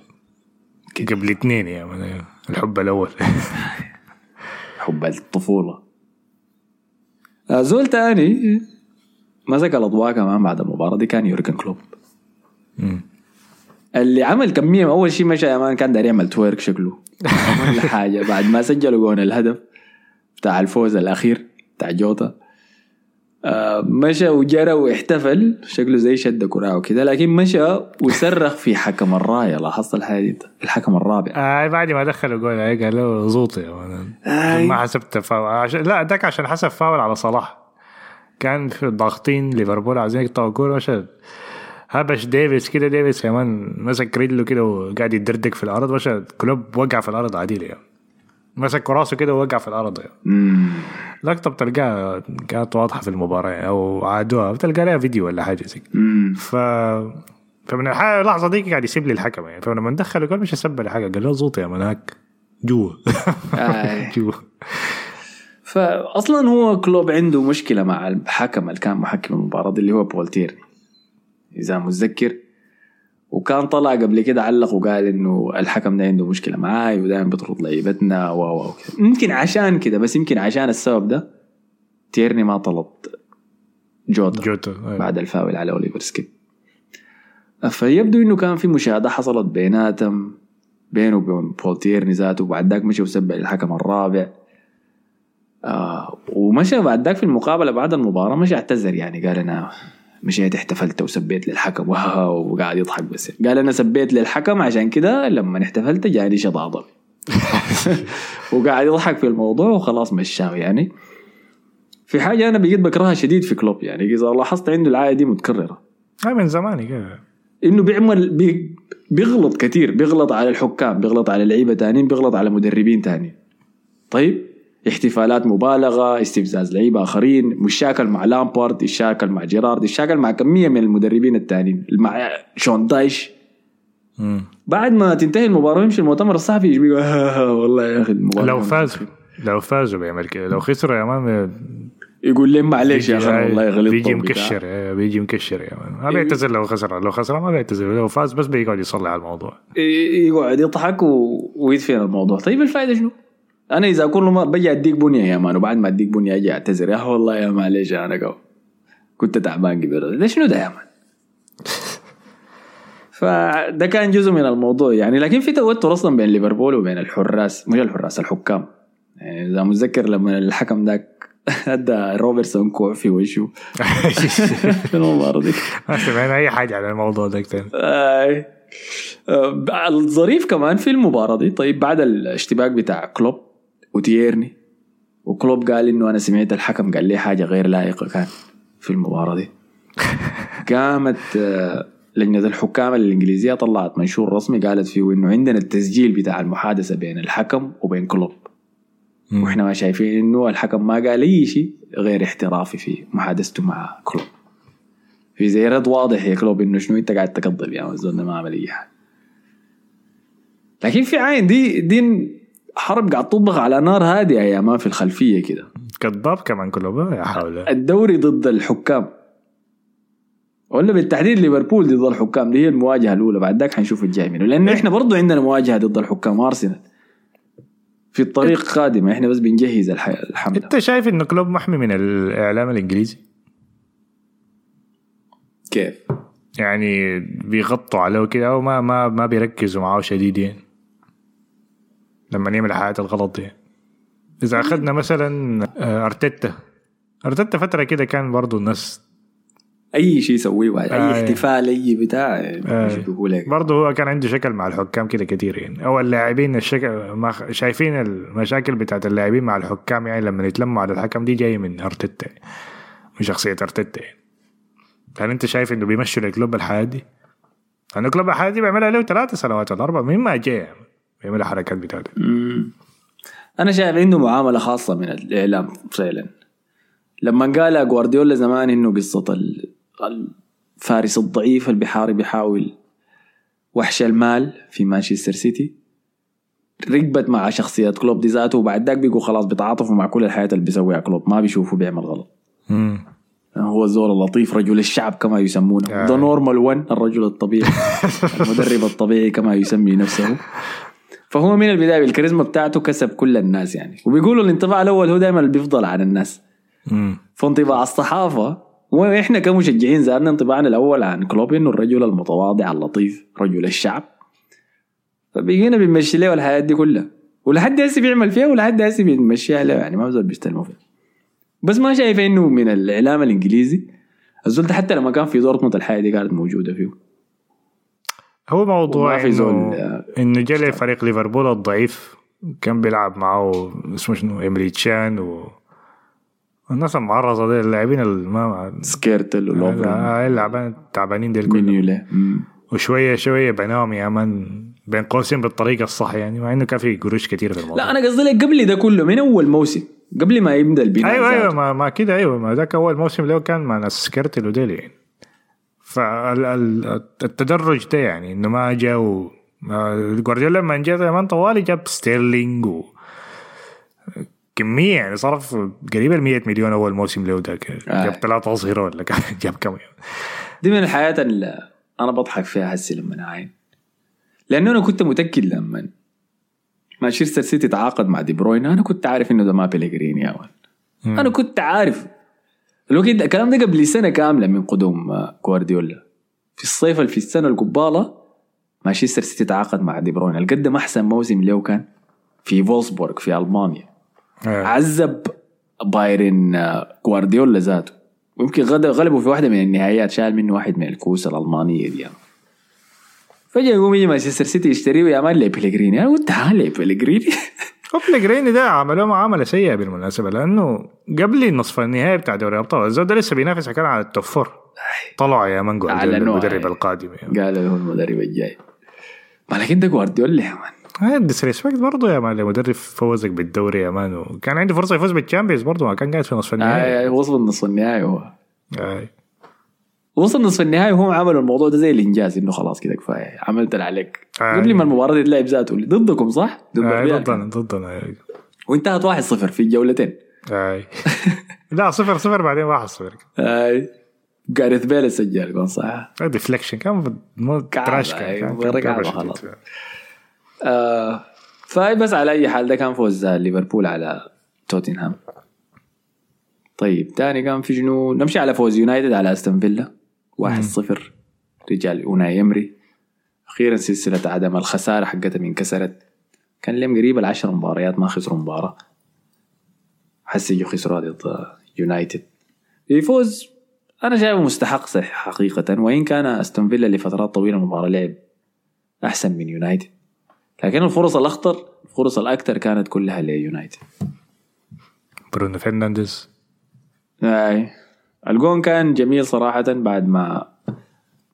قبل اثنين يا man الحب الأول. حب الطفولة. آه، زول تاني مسك الأضواء كمان بعد المباراة دي كان يورجن كلوب. اللي عمل كمية أول شيء مشى يا man كان داير يعمل twerk شكله. عمل حاجة. بعد ما سجلوا جون الهدف بتاع الفوز الأخير بتاع جوتا. آه، مشى وجرى واحتفل. شكله زي شد كراع وكده لكن مشى وصرخ في حكم الراية. لاحظت الحاجة دي؟ الحكم الرابع. آه بعد ما دخلوا جول هاي قال له زوطي يا man. آي. ما حسبت فاول. عشان لا ذاك عشان حسب فاول على صلاح. كان في ضاغطين ليفربول عايزين يقطعوا مشى هبش ديفيس كده ديفيس كمان مسك رجله كده وقاعد يدردك في الأرض. مشى كلوب وقع في الأرض عديل يعني مسك راسه كده ووقع في الأرض. يعني. لقطه بتلقاها كانت واضحة في المباراة أو عادوها بتلقى لها فيديو ولا حاجة زي. ف فمن اللحظه دي قاعد يسيب لي الحكم يعني. فلما دخل الجول مش يسب لي حاجة قال له زوط يا مناك. جوا آي. جوا فاصلا هو كلوب عنده مشكلة مع الحكم اللي كان محكم المباراة دي اللي هو بول تيرني إذا متذكر وكان طلع قبل كده علق وقال إنه الحكم ده عنده مشكلة معاي ودائما بيطرد لعيبتنا و و. يمكن عشان كده بس يمكن عشان السبب ده تيرني ما طلب جوتا جوتا أيوة. بعد الفاول على أوليفر سكيب فيبدو إنه كان في مشاهدة حصلت بيناتهم بينه وبين بول تيرني ذاته وبعد ذاك مشى وسبق الحكم الرابع آه ومشى بعد ذاك في المقابلة بعد المباراة مشى اعتذر يعني قال أنا مشيت احتفلت وسبيت للحكم. وقاعد يضحك بس. قال أنا سبيت للحكم عشان كده لما احتفلت جاني شد عضلي. وقاعد يضحك في الموضوع وخلاص مشاه يعني. في حاجة أنا بقيت بكرهها شديد في كلوب يعني. إذا لاحظت عنده العادة دي متكررة. من زمان كده. إنه بيعمل بي بيغلط كثير بيغلط على الحكام بيغلط على لعيبة تانيين بيغلط على مدربين تانيين. طيب؟ احتفالات مبالغة استفزاز لعيبه اخرين مشاكل مع لامبارد يشاكل مع جيرارد يشاكل مع كمية من المدربين التانيين مع شون دايش مم. بعد ما تنتهي المباراة يمشي المؤتمر الصحفي يجي بيقول آه والله يا أخي المباراة لو فازوا لو فازوا بيعمل كده لو خسروا يا man يقول لي معلش يا أخي والله غلطت بيجي. مكشر إيه، بيجي مكشر يا man ما بيعتذر لو خسر لو خسر ما بيعتذر لو فاز بس بيقعد يصلي على الموضوع يقعد يضحك. ويدفن الموضوع طيب الفائدة شنو؟ أنا إذا كل ما بجي أديك بنية يا man وبعد ما أديك بنية أجي أعتذر. يا والله يا معلش أنا قو. كنت تعبان قبل ده شنو ده يا man؟ فده كان جزء من الموضوع يعني. لكن في توتر أصلا بين ليفربول وبين الحراس مش الحراس الحكام. يعني إذا متذكر لما الحكم ذاك أدى روبرتسون كوع في وشه. في المباراه دي ما سمعنا أي حاجة عن الموضوع ده تاني. آه، الظريف كمان في المباراة دي. طيب بعد الاشتباك بتاع كلوب وتيرني وكلوب قال إنه أنا سمعت الحكم قال لي حاجة غير لائقة كان في المباراة دي. قامت آه، لجنة الحكام الإنجليزية طلعت منشور رسمي قالت فيه إنه عندنا التسجيل بتاع المحادثة بين الحكم وبين كلوب. وإحنا ما شايفين إنه الحكم ما قال أي شيء غير احترافي في محادثته مع كلوب. في زي رد واضح يا كلوب إنه شنو أنت قاعد تكذب يا الزول ده ما عمل أي حاجة. لكن في عين دي دي حرب قاعد تطبخ على نار هادئة يا ما في الخلفية كده. كذاب كمان كله يا حول. الدوري ضد الحكام. ولا بالتحديد ليفربول ضد الحكام دي هي المواجهة الأولى بعد ذاك حنشوف الجاي منه. لأنه إحنا برضو عندنا مواجهة ضد الحكام أرسنال. في الطريق قادمه إحنا بس بنجهز الح- الحملة. إنت شايف انه كلوب محمي من الإعلام الإنجليزي؟ كيف؟ يعني بيغطوا عليه كده أو ما ما ما بيركزوا معاه شديد يعني لما يعمل الحاجات الغلط دي إذا أخذنا مثلا آه، أرتيتا أرتيتا فترة كده كان برضو الناس أي شيء يسويه بعد أي آه، احتفال أي بتاع آه. لك برضه هو كان عنده شكل مع الحكام كده كتير يعني أو اللاعبين الشكل ما شايفين المشاكل بتاعت اللاعبين مع الحكام يعني لما يتلموا على الحكم دي جاي من أرتيتا يعني. من شخصية أرتيتا يعني هل أنت شايف إنه بيمشوا لكلوب الحياة دي؟ لأنه كلوب الحياة دي بيعملها له ثلاث سنوات ولا أربع من ما جاي يعني بيعمل الحركات بتاعته. أنا شايف عنده معاملة خاصة من الإعلام فعلا لما قال جوارديولا زمان إنه قصة ال- الفارس الضعيف اللي بيحارب يحاول وحش المال في مانشستر سيتي ركبت مع شخصية كلوب دي ذاته وبعد ذاك بيقوا خلاص بيتعاطفوا مع كل الحياة اللي بيسويها كلوب ما بيشوفوا بيعمل غلط مم. هو الزول اللطيف رجل الشعب كما يسمونه. the normal one الرجل الطبيعي المدرب الطبيعي كما يسمي نفسه فهو من البداية بالكاريزما بتاعته كسب كل الناس يعني. وبيقولوا الانطباع الأول هو دائما اللي بيفضل عن الناس. مم. فانطباع الصحافة وإحنا كمشجعين زادنا انطباعنا الأول عن كلوب إنه الرجل المتواضع اللطيف رجل الشعب. فبقينا بنمشي له الحياة دي كلها. ولحد هسه بيعمل فيها ولحد هسه بنمشيها له يعني ما بزول بيستلموا فيها. بس ما شايف إنه من الإعلام الإنجليزي. الزول حتى لما كان في دورتموند الحياة دي كانت موجودة فيه هو موضوع في إنه زول، آه، انه جا فريق ليفربول الضعيف كان بيلعب معه اسمه شنو ايمري تشان و الناس المعرضة دي اللاعبين اللي ما سكيرتل ولوفر. لا اللاعبين التعبانين ديل كلهم. وشوية شوية بناهم يا man بين قوسين بالطريقة الصح يعني مع إنه كان في قروش كتير في الموضوع. لا أنا قصدي لك قبل ده كله من أول موسم قبل ما يبدأ البناء أيوه أيوه. ما, ما كده أيوه ما ذاك أول موسم له كان مع ناس سكرتل وديل يعني. فالتدرج ده يعني إنه ما جا و ما- جوارديولا لما جا زمان طوالي جاب ستيرلينج و كمية يعني صرف قريب ال 100 مليون أول موسم له ذاك. آه. جاب ثلاثة صغيرة ولا جاب كم دي من الحاجات اللي أنا بضحك فيها هسي لما أعاين لأنه أنا كنت متأكد لما مانشستر سيتي تعاقد مع دي بروين أنا كنت عارف إنه ده ما بيليجريني man أنا كنت عارف الوقت ده الكلام ده قبل سنة كاملة من قدوم آه، جوارديولا في الصيف اللي في السنة القبالة مانشستر سيتي تعاقد مع دي بروين. قدم أحسن موسم له كان في فولسبورغ في ألمانيا. آه. عذب بايرن آه، جوارديولا ذاته. ويمكن غلبوا في واحدة من النهائيات شال منه واحد من الكؤوس الألمانية دي. يعني. فجأة يقوم يجي مانشستر سيتي يشتريه يا man لي بيليجريني أنا قلت ها لي بيليجريني بلغريني ده عملوه معاملة سيئة بالمناسبة لأنه قبل نصف النهائي بتاع دوري الأبطال الزول ده لسه بينافس كان على ال top four طلعوا يا man جوارديولا أعلنوا المدرب. القادم يعني. قال له المدرب الجاي ما لكن ده جوارديولا يا man آه disrespect برضه يا man المدرب فوزك بالدوري يا man وكان عنده فرصة يفوز بال Champions برضه ما كان قاعد في نصف النهائي آه وصل نصف النهائي هو آه. وصل نصف النهائي وهم عملوا الموضوع ده زي الإنجاز إنه خلاص كده كفاية عملت اللي عليك آه. قبل ما المباراة دي تلعب ذاته ضدكم صح؟ ضد آه ضدنا ضدنا آه. وانتهت 1-0 في الجولتين آه. لا صفر صفر بعدين واحد صفر آه جاريث بيل سجل جول صح deflection كان مو trash أيوة، كان شديد. خلاص. آه فاي بس على أي حال ده كان فوز ليفربول على توتنهام طيب تاني كان في شنو نمشي على فوز يونايتد على أستون فيلا 1-0 رجال اوناي ايمري. أخيرا سلسلة عدم الخسارة حقتهم انكسرت. كان لهم قريب العشر مباريات ما خسروا مباراة. حسي جوا خسروا ضد يونايتد. يفوز. أنا شايفه مستحق صح حقيقة. وإن كان أستون فيلا لفترات طويلة المباراه لعب أحسن من يونايتد. لكن الفرص الأخطر الفرص الأكثر كانت كلها ليونايتد. برونو فرنانديز. أي. الجون كان جميل صراحة بعد ما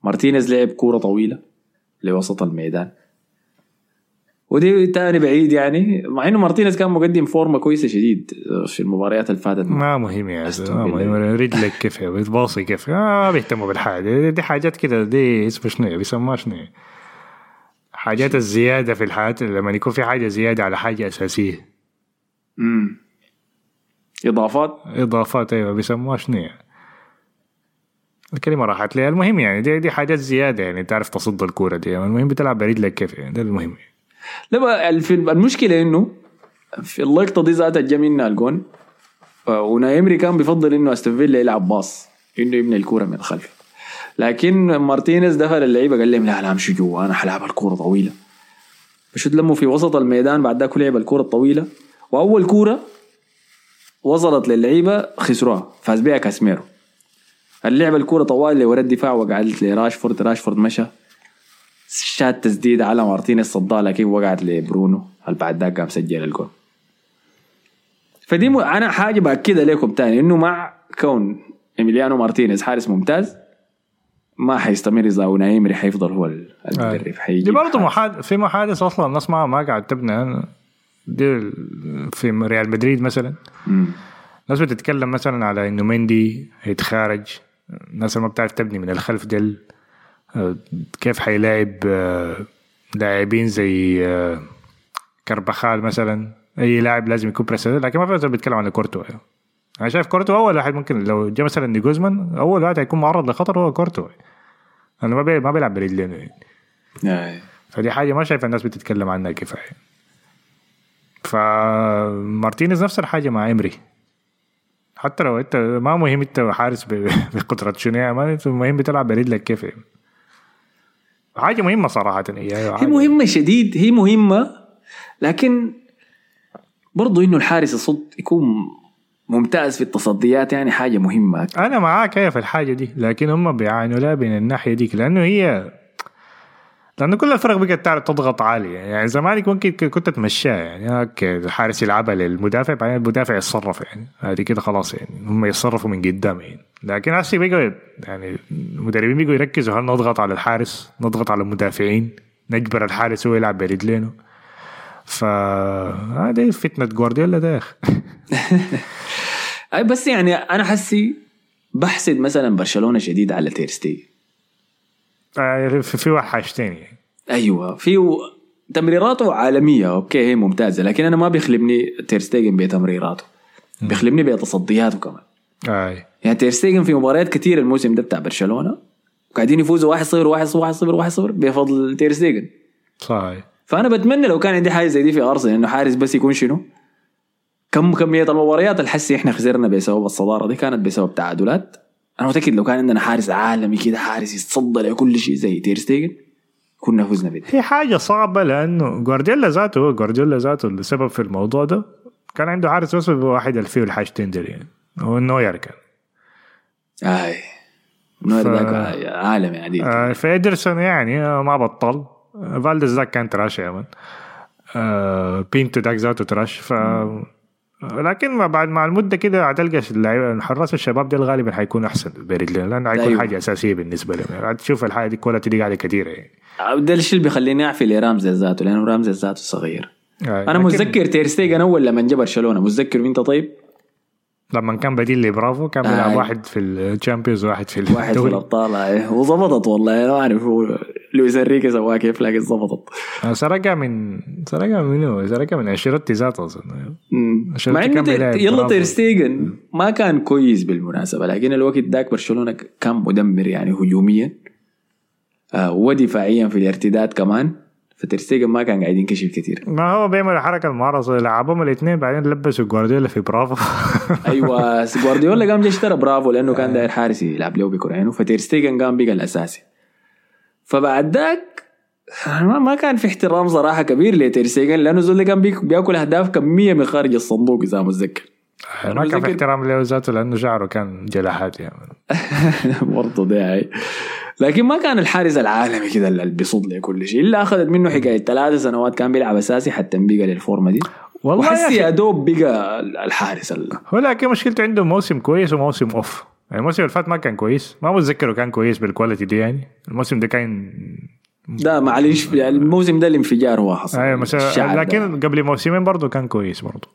مارتينيز لعب كورة طويلة لوسط الميدان. ودي تاني بعيد يعني مع إنه مارتينيز كان مقدم فورمة كويسة شديد في المباريات اللي فاتت ما مهم يا man. مهم. رجلك كيف بتباصي كيف. ما بيهتموا بالحاجة. دي حاجات كده دي اسمه شنو بيسموها شنو؟ حاجات الزيادة في الحياة لما يكون في حاجة زيادة على حاجة أساسية. امم إضافات؟ إضافات أيوه بيسموها شنو الكلمة راحت لي. المهم يعني دي دي حاجات زيادة يعني تعرف تصد الكورة دي. المهم بتلعب برجلك كيف يعني. ده المهم. لا المشكلة إنه في اللقطة دي ذاتها جا منها الجون. ونايمري كان بيفضل إنه أستون يلعب باص إنه يبني الكورة من الخلف لكن مارتينيز دخل اللعيبة قال لهم لا لا امشي جوا أنا حلعب الكورة طويلة. بشوت لموا في وسط الميدان بعد ذاك لعب الكورة الطويلة. وأول كورة وصلت للعيبة خسروها فاز بها كاسميرو اللعبة الكورة طوال لورا الدفاع وقعت لراشفورد راشفورد مشى. شات تسديد على مارتينيز صدها لكن وقعت لبرونو هل بعد ذاك قام سجل الجول. فدي م... أنا حاجة بأكدها لكم تاني إنه مع كون إيميليانو مارتينيز حارس ممتاز ما حيستمر إذا اوناي ايمري حيفضل هو المدرب. حيجي دي برضه محاد... في محادث أصلا الناس ما ما قاعد تبنى دي في ريال مدريد مثلا. ناس بتتكلم مثلا على إنه مندي هيتخارج. الناس اللي ما بتعرف تبني من الخلف ديل آه، كيف حيلاعب آه، لاعبين زي آه، كربخال مثلا؟ أي لاعب لازم يكون press resistant لكن ما في بيتكلم عن كورتوا. أنا شايف كورتوا أول واحد ممكن لو جاء مثلا ناجلزمان أول واحد هيكون معرض لخطر هو كورتوا. أنا ما. ما بيلعب برجلين. يعني. فدي حاجة ما شايف الناس بتتكلم عنها كفاية فمارتينيز نفس الحاجة مع إمري. حتى لو انت ما مهم انت حارس بقدرة شنو انت المهم بتلعب برجلك كيف يعني. حاجة مهمة صراحة هي هي مهمة شديد هي مهمة لكن برضو إنه الحارس يصد يكون ممتاز في التصديات يعني حاجة مهمة أنا معاك هي في الحاجة دي لكن هم بيعانوا لها من الناحية ديك لأنه هي لأنه كل الفرق بقت تعرف تضغط عالي يعني زمان ممكن كنت تمشيها يعني. أوكي الحارس يلعبها للمدافع بعدين المدافع يتصرف يعني. هذه كده خلاص يعني. هم يتصرفوا من قدام يعني. لكن هسه بقوا يعني المدربين بقوا يركزوا هل نضغط على الحارس؟ نضغط على المدافعين. نجبر الحارس هو يلعب برجلينه. فهذه فتنة جوارديولا ده يا. أي بس يعني أنا حسي بحسد مثلا برشلونة شديد على تيرستيجن آه، في في حاجتين يعني. أيوه في تمريراته عالمية okay هي ممتازة لكن أنا ما بيخلبني تيرستيجن بتمريراته. بيخلبني بتصدياته كمان. آه. يعني تيرستيجن في مباريات كثير الموسم ده بتاع برشلونة وقاعدين يفوزوا 1-0 1-0 1-0 1-0 بفضل تيرستيجن صحيح. فأنا بتمنى لو كان عندي حاجة زي دي في أرسنال إنه حارس بس يكون شنو؟ كم كمية المباريات اللي حسي إحنا خسرنا بسبب الصدارة دي كانت بسبب تعادلات. أنا متأكد لو كان عندنا حارس عالمي كده حارس يتصدى لكل شيء زي تيرستيجن كنا فزنا بالدوري هي حاجة صعبة لأنه جوارديولا ذاته جوارديولا ذاته السبب في الموضوع ده كان عنده حارس بس واحد اللي فيه الحاجتين دي يعني هو نوير كان. آي نوير ف- ذاك عالمي عديد. آه فإدرسون يعني آه، ما بطل. آه، فالديز ذاك كان trash يا man آه بينتو ذاك ذاته trash ف لكن ما بعد مع المدة كده هتلقى اللعيبه حراس الشباب دي غالبا حيكون أحسن برجلين لأنه حيكون أيوة. حاجة أساسية بالنسبة لهم. يعني هتشوف الحاجة دي quality دي قاعدة كثيره يعني ده الشيء اللي بيخليني أعفي لرامزي ذاته؟ لأنه رامزي ذاته صغير. آه، أنا متذكر تيرستيجن أول لما جا برشلونة. متذكر أنت طيب؟ لما كان بديل لبرافو كان بيلعب آه. واحد في ال Champions وواحد في واحد في الدوري. الأبطال. آه، وظبطت والله. أنا ما أعرف هو لويس انريكي سواها كيف لكن ظبطت آه، سرقها من سرقها من منو؟ سرقها من أنشيلوتي ذاته اظن مع إنه يلا. تيرستيجن ما كان كويس بالمناسبة لكن الوقت ذاك برشلونة كان مدمر يعني هجوميا آه ودفاعيا في الارتداد كمان. فترستيجن ما كان قاعد ينكشف كثير ما هو بيعمل الحركه المعرضه لعبهم الاثنين بعدين لبسوا جوارديولا في برافو. أيوه جوارديولا قام اشترى برافو لأنه كان داير حارس يلعب له بكره فتيرستيجن قام بقى الأساسي. فبعد ذاك ما ما كان في احترام صراحة كبير لتيرستيجن لأنه زول ده كان بيأكل أهداف كميه من خارج الصندوق إذا متذكر. ما كان في احترام له ذاته لأنه شعره كان جلاحات يعني. برضه داعي لكن ما كان الحارس العالمي كده اللي بيصد لي كل شيء إلا أخذت منه حكاية ثلاث سنوات كان بيلعب أساسي حتى بقى للفورمة دي. والله يا دوب بقى الحارس ال- هو لكن مشكلته عنده موسم كويس وموسم off. يعني الموسم اللي فات ما كان كويس. ما متذكره كان كويس بال quality دي يعني. الموسم ده كان ده معلش يعني الموسم ده الانفجار هو حصل. أيوه مثلا الشعب ده. لكن قبل موسمين برضه كان كويس برضه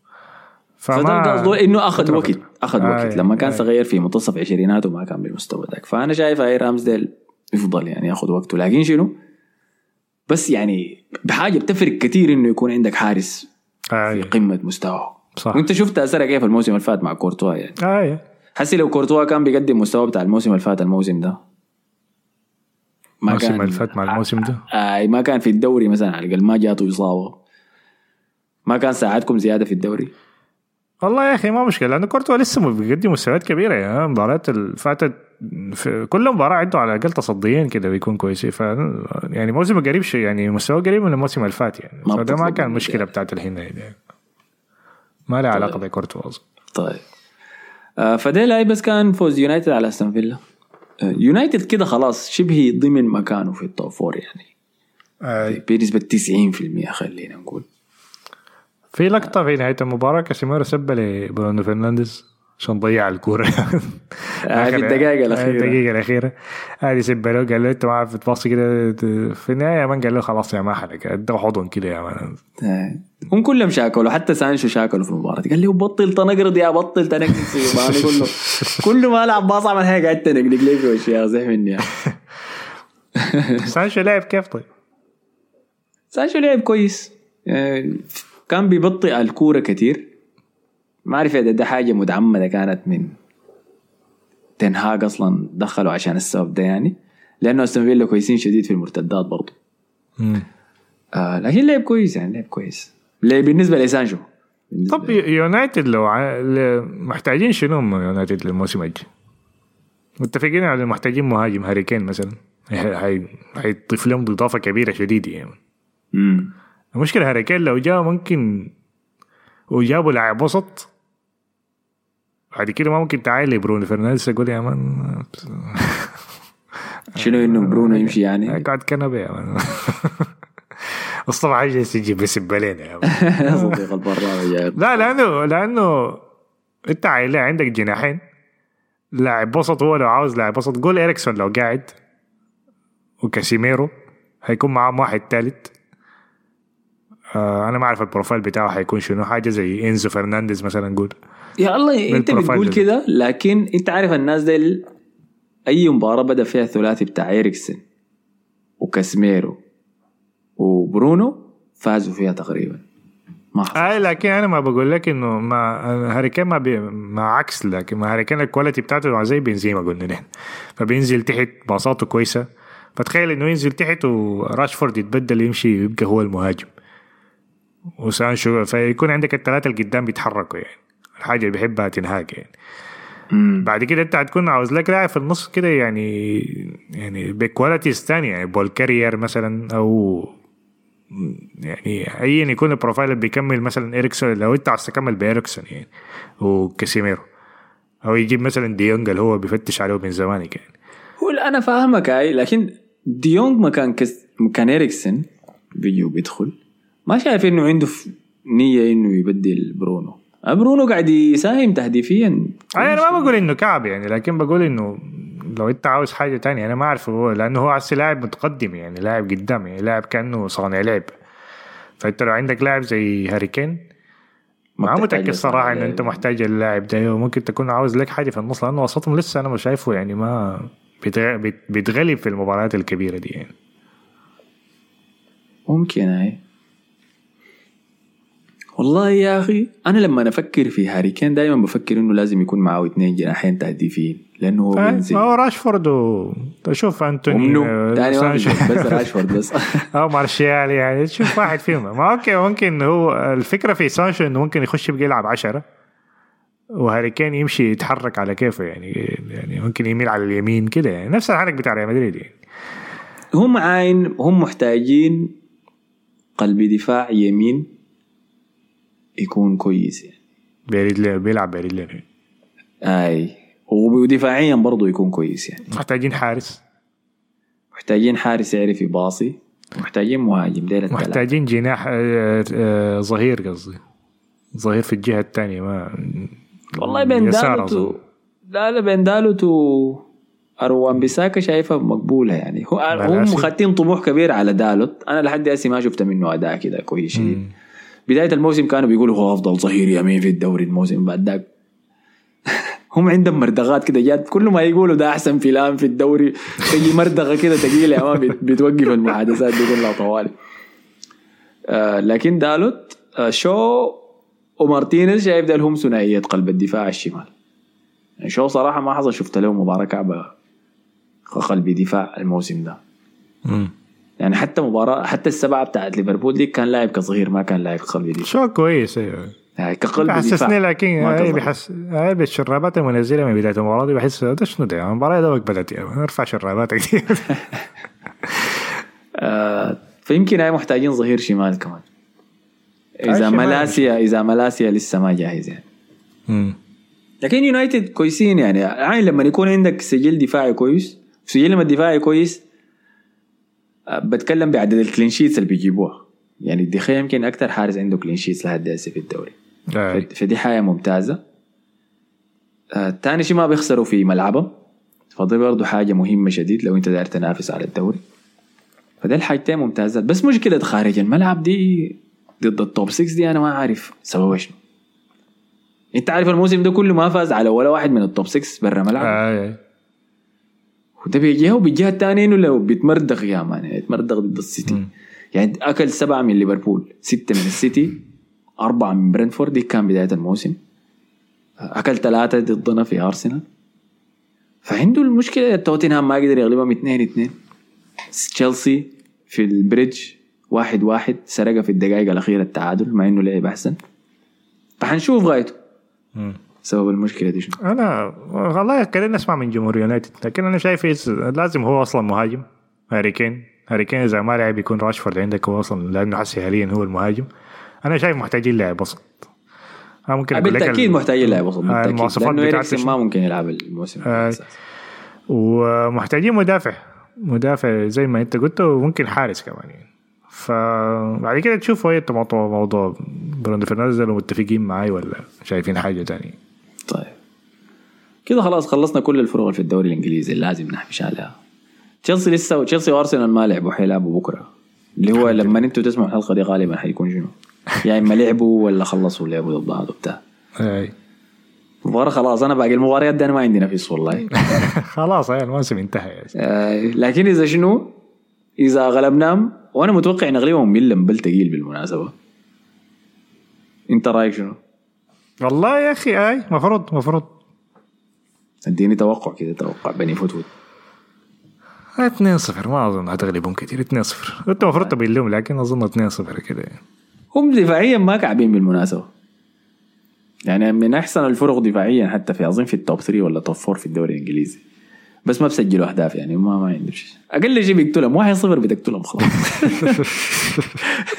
فده قصده إنه أخذ وقت أخذ آه، وقت لما كان آه. صغير في منتصف عشريناته ما كان بالمستوى ذاك. فأنا شايف أي رامزديل يفضل يعني يأخذ وقته. لكن شنو؟ بس يعني بحاجة بتفرق كثير إنه يكون عندك حارس في آه قمة مستواه. صح. وأنت شفت اثرها كيف الموسم اللي فات مع كورتوا يعني. آه حسي لو كورتوا كان بيقدم مستوى بتاع الموسم اللي فات الموسم ده. ما الموسم اللي فات مع الموسم ده؟ آه ما كان في الدوري مثلا على الأقل ما جاته اصابه ما كان ساعدكم زيادة في الدوري؟ والله يا أخي ما مشكلة لأنه كورتوا لسه بيقدم مستويات كبيرة يعني المباريات اللي فاتت في كل مباراة عنده على الأقل تصديين كده بيكون كويسين ف يعني موسم قريب شيء يعني مستوى قريب من الموسم اللي فات يعني. ما فده ما كان مشكلة. بتاعت الحين يعني. ما لها علاقة بكورتوا أصلا. طيب. آه فده لاي بس كان فوز يونايتد على أستون فيلا آه يونايتد كده خلاص شبه ضمن مكانه في ال top four يعني آه. بنسبة 90% خلينا نقول في لقطة في نهاية المباراة كاسيميرو سب لبرونو فرنانديز عشان ضيع الكوره آه، في الدقائق الأخيرة. الدقيقة الأخيرة هذه سب له قال له أنت ما عارف تباصي كده في النهاية من قال له خلاص يا ما حلق ادى حضن كده يا مان آه. هم كلهم شاكلوا حتى سانشو شاكلوا في المباراة. قال لي بطل تنقرض يا بطل تنقرض. كله كل ما ألعب باص اعمل حاجة قاعد تنقلق لي في وشي يا زح مني أخي. سانشو لعب كيف طيب؟ سانشو لعب كويس. آه، كان بيبطئ الكورة كتير. ما أعرف إذا ده حاجة متعمدة كانت من تنهاج أصلا دخلوا عشان السبب ده يعني. لأنه أستون فيلا كويسين شديد في المرتدات برضه آه لكن لعب كويس يعني لعب كويس. لعب بالنسبة لسانشو بالنسبة طب يونايتد لو ع... محتاجين شنو يونايتد للموسم الجاي؟ متفقين على محتاجين مهاجم هاري كين مثلا. هيضيف لهم اضافه كبيرة شديدة يعني. مم. المشكلة هاري كين لو جاء ممكن وجابوا لاعب وسط بعد كده ما ممكن تعاين لبرونو فرنانديز أقول يا man شنو إنه برونو يمشي يعني؟ قاعد كنبة يا man. مصطفى عايز يجي بيسب علينا صديق البرنامج يا لا لأنه لأنه أنت عندك جناحين. لاعب وسط هو لو عاوز لاعب وسط. قول اريكسون لو قاعد وكاسيميرو هيكون معاهم واحد ثالث آه أنا ما أعرف ال profile بتاعه هيكون شنو. حاجة زي إنزو فرنانديز مثلا قول. يا الله أنت بتقول ده. كده لكن أنت عارف الناس دي أي مباراة بدأ فيها الثلاثي بتاع ايريكسن وكاسميرو وبرونو فازوا فيها تقريبا. ما حصل. اي لكن أنا ما بقول لك إنه ما هاري كين ما بي ما عكس لكن ما هاري كين ال quality بتاعته زي بنزيما قلنا نحن. فبينزل تحت باصاته كويسة. فتخيل إنه ينزل تحت وراشفورد يتبدل يمشي يبقى هو المهاجم. وسانشو فيكون عندك الثلاثة اللي قدام بيتحركوا يعني. الحاجة اللي بيحبها تنهاج يعني. مم. بعد كده أنت هتكون عاوز لك لاعب في النص كده يعني يعني ب qualities ثانية يعني. ball carrier مثلا أو يعني ايا يكون ال profile اللي بيكمل مثلا اريكسون لو أنت عاوز تكمل باريكسون يعني وكاسيميرو. أو يجيب مثلا ديونج اللي هو بيفتش عليه من زمان يعني. هو أنا فاهمك هاي لكن ديونج مكان كس... مكان اريكسن بيجي وبيدخل ما شايف إنه عنده نية إنه يبدل برونو. برونو قاعد يساهم تهديفيا. أنا ما بقول إنه كعب يعني لكن بقول إنه لو انت عاوز حاجة تانية أنا ما أعرف هو لأنه هو هسه لاعب متقدم يعني لاعب قدام يعني لاعب كأنه صانع لعب. فأنت لو عندك لاعب زي هاري كين ما متأكد صراحة إن. أنت محتاج اللاعب ده وممكن تكون عاوز لك حاجة في النص لأنه وسطهم لسه أنا مش شايفه يعني ما بيتغ- بيت- بيتغلب في المباريات الكبيرة دي يعني. ممكن هاي والله يا أخي أنا لما أفكر في هاري كين دائما بفكر إنه لازم يكون معه اثنين جناحين تهديفيين لأنه هو آه، بينزل. ما هو راشفورد و شوف أنتوني ومنو؟ آه،. في بس راشفورد بس. أو مارشال يعني تشوف واحد فيهم. ما أوكي ممكن هو الفكرة في سانشو إنه ممكن يخش يبقى يلعب عشرة وهاري كين يمشي يتحرك على كيفه يعني يعني ممكن يميل على اليمين كده يعني نفس الحركة بتاع ريال مدريد يعني. هم عاين هم محتاجين قلب دفاع يمين يكون كويس يعني. برجلين بيلعب برجلين أي. ودفاعيا برضه يكون كويس يعني. محتاجين حارس. محتاجين حارس يعرف يباصي. محتاجين مهاجم. ديل محتاجين جناح آه، آه، ظهير قصدي. ظهير في الجهة الثانية ما والله بين يسار دالوت أظن. و... لا لا بين دالوت و أروان بيساكا شايفها مقبولة يعني. هو هم. خاتين طموح كبير على دالوت. أنا لحد هسه ما شفت منه أداء كده كويس شديد. بداية الموسم كانوا بيقولوا هو أفضل ظهير يمين في الدوري الموسم بعد ذاك. هم عندهم مردغات كده جات كل ما يقولوا ده أحسن فلان في الدوري تجي مردغة كده ثقيله يا مان بت- بتوقف المحادثات دي كلها طوالي آه لكن دالوت آه شو ومارتينيز شايف ده هم ثنائية قلب الدفاع الشمال. يعني شو صراحة ما حصل شفت له مباراة كعبة قلب دفاع الموسم ده. يعني حتى مباراة حتى السبعة بتاعت ليفربول دي كان لاعب كصغير ما كان لاعب قلب دفاع شو كويس أيوه. يعني كقلب حسسني لكن هاي. بحس هاي بالشرابات المنزلة من بداية المباراة دي بحس ده شنو ده؟ يعني المباراه دوك بدات يعني ارفع شرابات كثير آه فيمكن هاي محتاجين ظهير شمال كمان. إذا. ملاسيا إذا ملاسيا لسه ما جاهز يعني. لكن يونايتد كويسين يعني. عين لما يكون عندك سجل دفاعي كويس سجلهم الدفاعي كويس بتكلم بعدد ال clean sheets اللي بيجيبوها. يعني الدخيا يمكن أكثر حارس عنده clean sheet س لحد هسه في الدوري. آه. فدي حاجة ممتازة. آه، تاني شيء ما بيخسروا في ملعبهم. فدي برضه حاجة مهمة شديد لو انت داير تنافس على الدوري. فده الحاجتين ممتازات. بس مشكله خارج الملعب دي ضد ال top 6 دي أنا ما عارف سببها شنو. انت عارف الموسم ده كله ما فاز على ولا واحد من ال top 6 برا ملعب. آه. وده بيجيها وبالجهه الثانية إنه لو بيتمردغ يا man يعني يتمردغ ضد السيتي. يعني أكل سبعة من ليفربول ستة من السيتي أربعة من برنتفورد دي كان بداية الموسم. أكل ثلاثة ضدنا في أرسنال. فعنده المشكلة توتنهام ما قدر يغلبهم 2 2 تشيلسي في البريدج واحد واحد سرقه في الدقائق الأخيرة التعادل مع إنه لعب أحسن. فحنشوف غايته. سبب المشكلة دي شنو؟ أنا والله كده نسمع من جمهور يونايتد لكن أنا شايف لازم هو أصلا مهاجم هاري كين. هاري كين إذا ما لعب يكون راشفورد عندك هو أصلا لأنه حسي حاليا هو المهاجم. أنا شايف محتاجين لاعب وسط. ممكن بالتأكيد ال- محتاجين لاعب وسط آه، بالتأكيد. المواصفات بتاعته؟ ما ممكن يلعب الموسم آه. ومحتاجين مدافع. مدافع زي ما أنت قلت وممكن حارس كمان يعني. فبعد كده تشوفوا إيه موضوع موضوع برونو فرنانديز متفقين معاي ولا شايفين حاجة تانية؟ طيب كده خلاص خلصنا كل الفروق في الدوري الإنجليزي اللي لازم نحبش عليها تشيلسي لسه تشيلسي وأرسنال ما لعبوا حيلعبوا بكرة اللي هو لما أنتوا تسمعوا الحلقة دي غالبا حيكون شنو؟ يا إما لعبوا ولا خلصوا لعبوا ضد بعض وبتاع أي المباراه خلاص أنا باقي المباريات دي أنا ما عندي نفس والله خلاص الموسم انتهى. آه لكن إذا شنو؟ إذا غلبناهم وأنا متوقع إن أغلبهم ملم بل تقيل بالمناسبة أنت رأيك شنو؟ والله يا أخي أي مفروض مفروض. اديني توقع كده توقع بني فتفوت 2-0 ما أظن هتغلبهم كثير 2-0 أنت المفروض تبين لهم لكن أظن 2-0 كده. يعني. هم دفاعيا ما كعبين بالمناسبة. يعني من أحسن الفرق دفاعيا حتى في أظن في التوب 3 ولا توب 4 في الدوري الإنجليزي. بس ما بسجلوا أهداف يعني ما ما عندهم شيء أقل شيء بيقتلهم 1-0 بتقتلهم خلاص.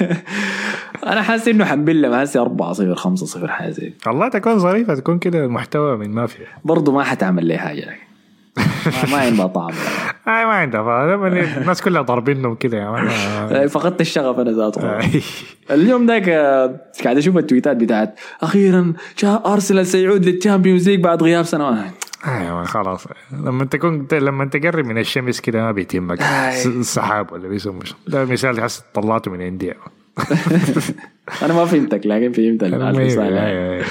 أنا حاسس إنه حنبلهم هسه 4-0 5-0 حاجة زي والله تكون ظريفة تكون كده محتوى من ما في برضه ما حتعمل لي حاجة. ما, عندها طعم. أي ما عندها فا- الناس كلها ضاربينهم كده يعني. فقدت الشغف أنا ذاته. اليوم ذاك قاعد أشوف التويتات بتاعت أخيرا جاء أرسنال سيعود لل Champions League بعد غياب سنوات أيوه خلاص. لما تكون لما تقرب من الشمس كده ما بيتمك السحاب ولا بيسموه. ده مثال تحس طلعته من عندي أنا ما فهمتك لكن فهمت الرساله أي- أي-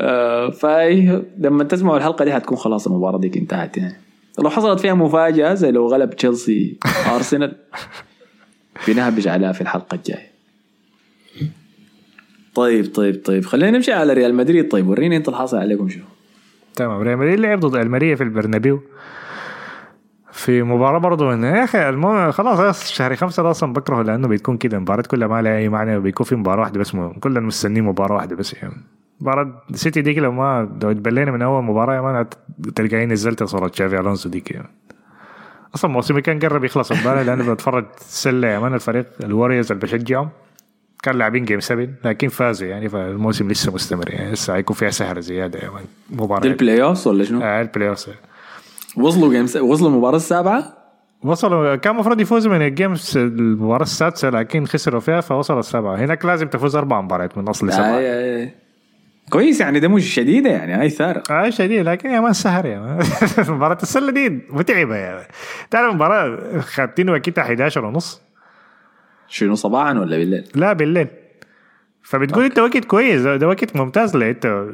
آه، فأي لما تسمعوا الحلقة دي حتكون خلاص المباراة دي انتهت يعني. لو حصلت فيها مفاجأة زي لو غلب تشيلسي أرسنال بنهبش عليها في الحلقة الجاية. طيب طيب طيب خلينا نمشي على ريال مدريد. طيب وريني أنت الحاصل عليكم شنو تمام ريال مدريد لعب ضد الماريا في البرنابيو. في مباراة برضه من يا أخي المهم خلاص شهر خمسة ده أصلا بكرهه لأنه بيكون كده مباراة كلها ما لها أي معنى بيكون في مباراة واحدة بس. كلنا مستنيين مباراة واحدة بس يعني مباراة سيتي ديك لو ما لو اتبلينا من أول مباراة يا man تلقاني نزلت صورة تشافي ألونسو ديك يعني. أصلا موسمي كان قرب يخلص امبارح لأنه بتفرج سلة يا man الفريق ال Warriors اللي بشجعهم كان لاعبين game 7 لكن فازوا يعني فالموسم لسه مستمر يعني لسه حيكون فيها سهرة زيادة يا مان مباراة دي البلاي اوف ولا شنو؟ آه ال playoff وصلوا game س... وصلوا المباراة السابعة؟ وصلوا كان المفروض يفوزوا من ال games المباراة السادسة لكن خسروا فيها فوصلوا السبعة هناك لازم تفوز أربع مباريات من أصل سبعة آي آي آي. كويس يعني ده مش شديدة يعني هاي ثارة. آه شديد لكن يا man سهر يا man مباراة السلة دي متعبة يا man تعرف المباراة خدتين وقتها 11 ونص. شنو صباحا ولا بالليل؟ لا بالليل. فبتقول انت وقت كويس ده وقت ممتاز انت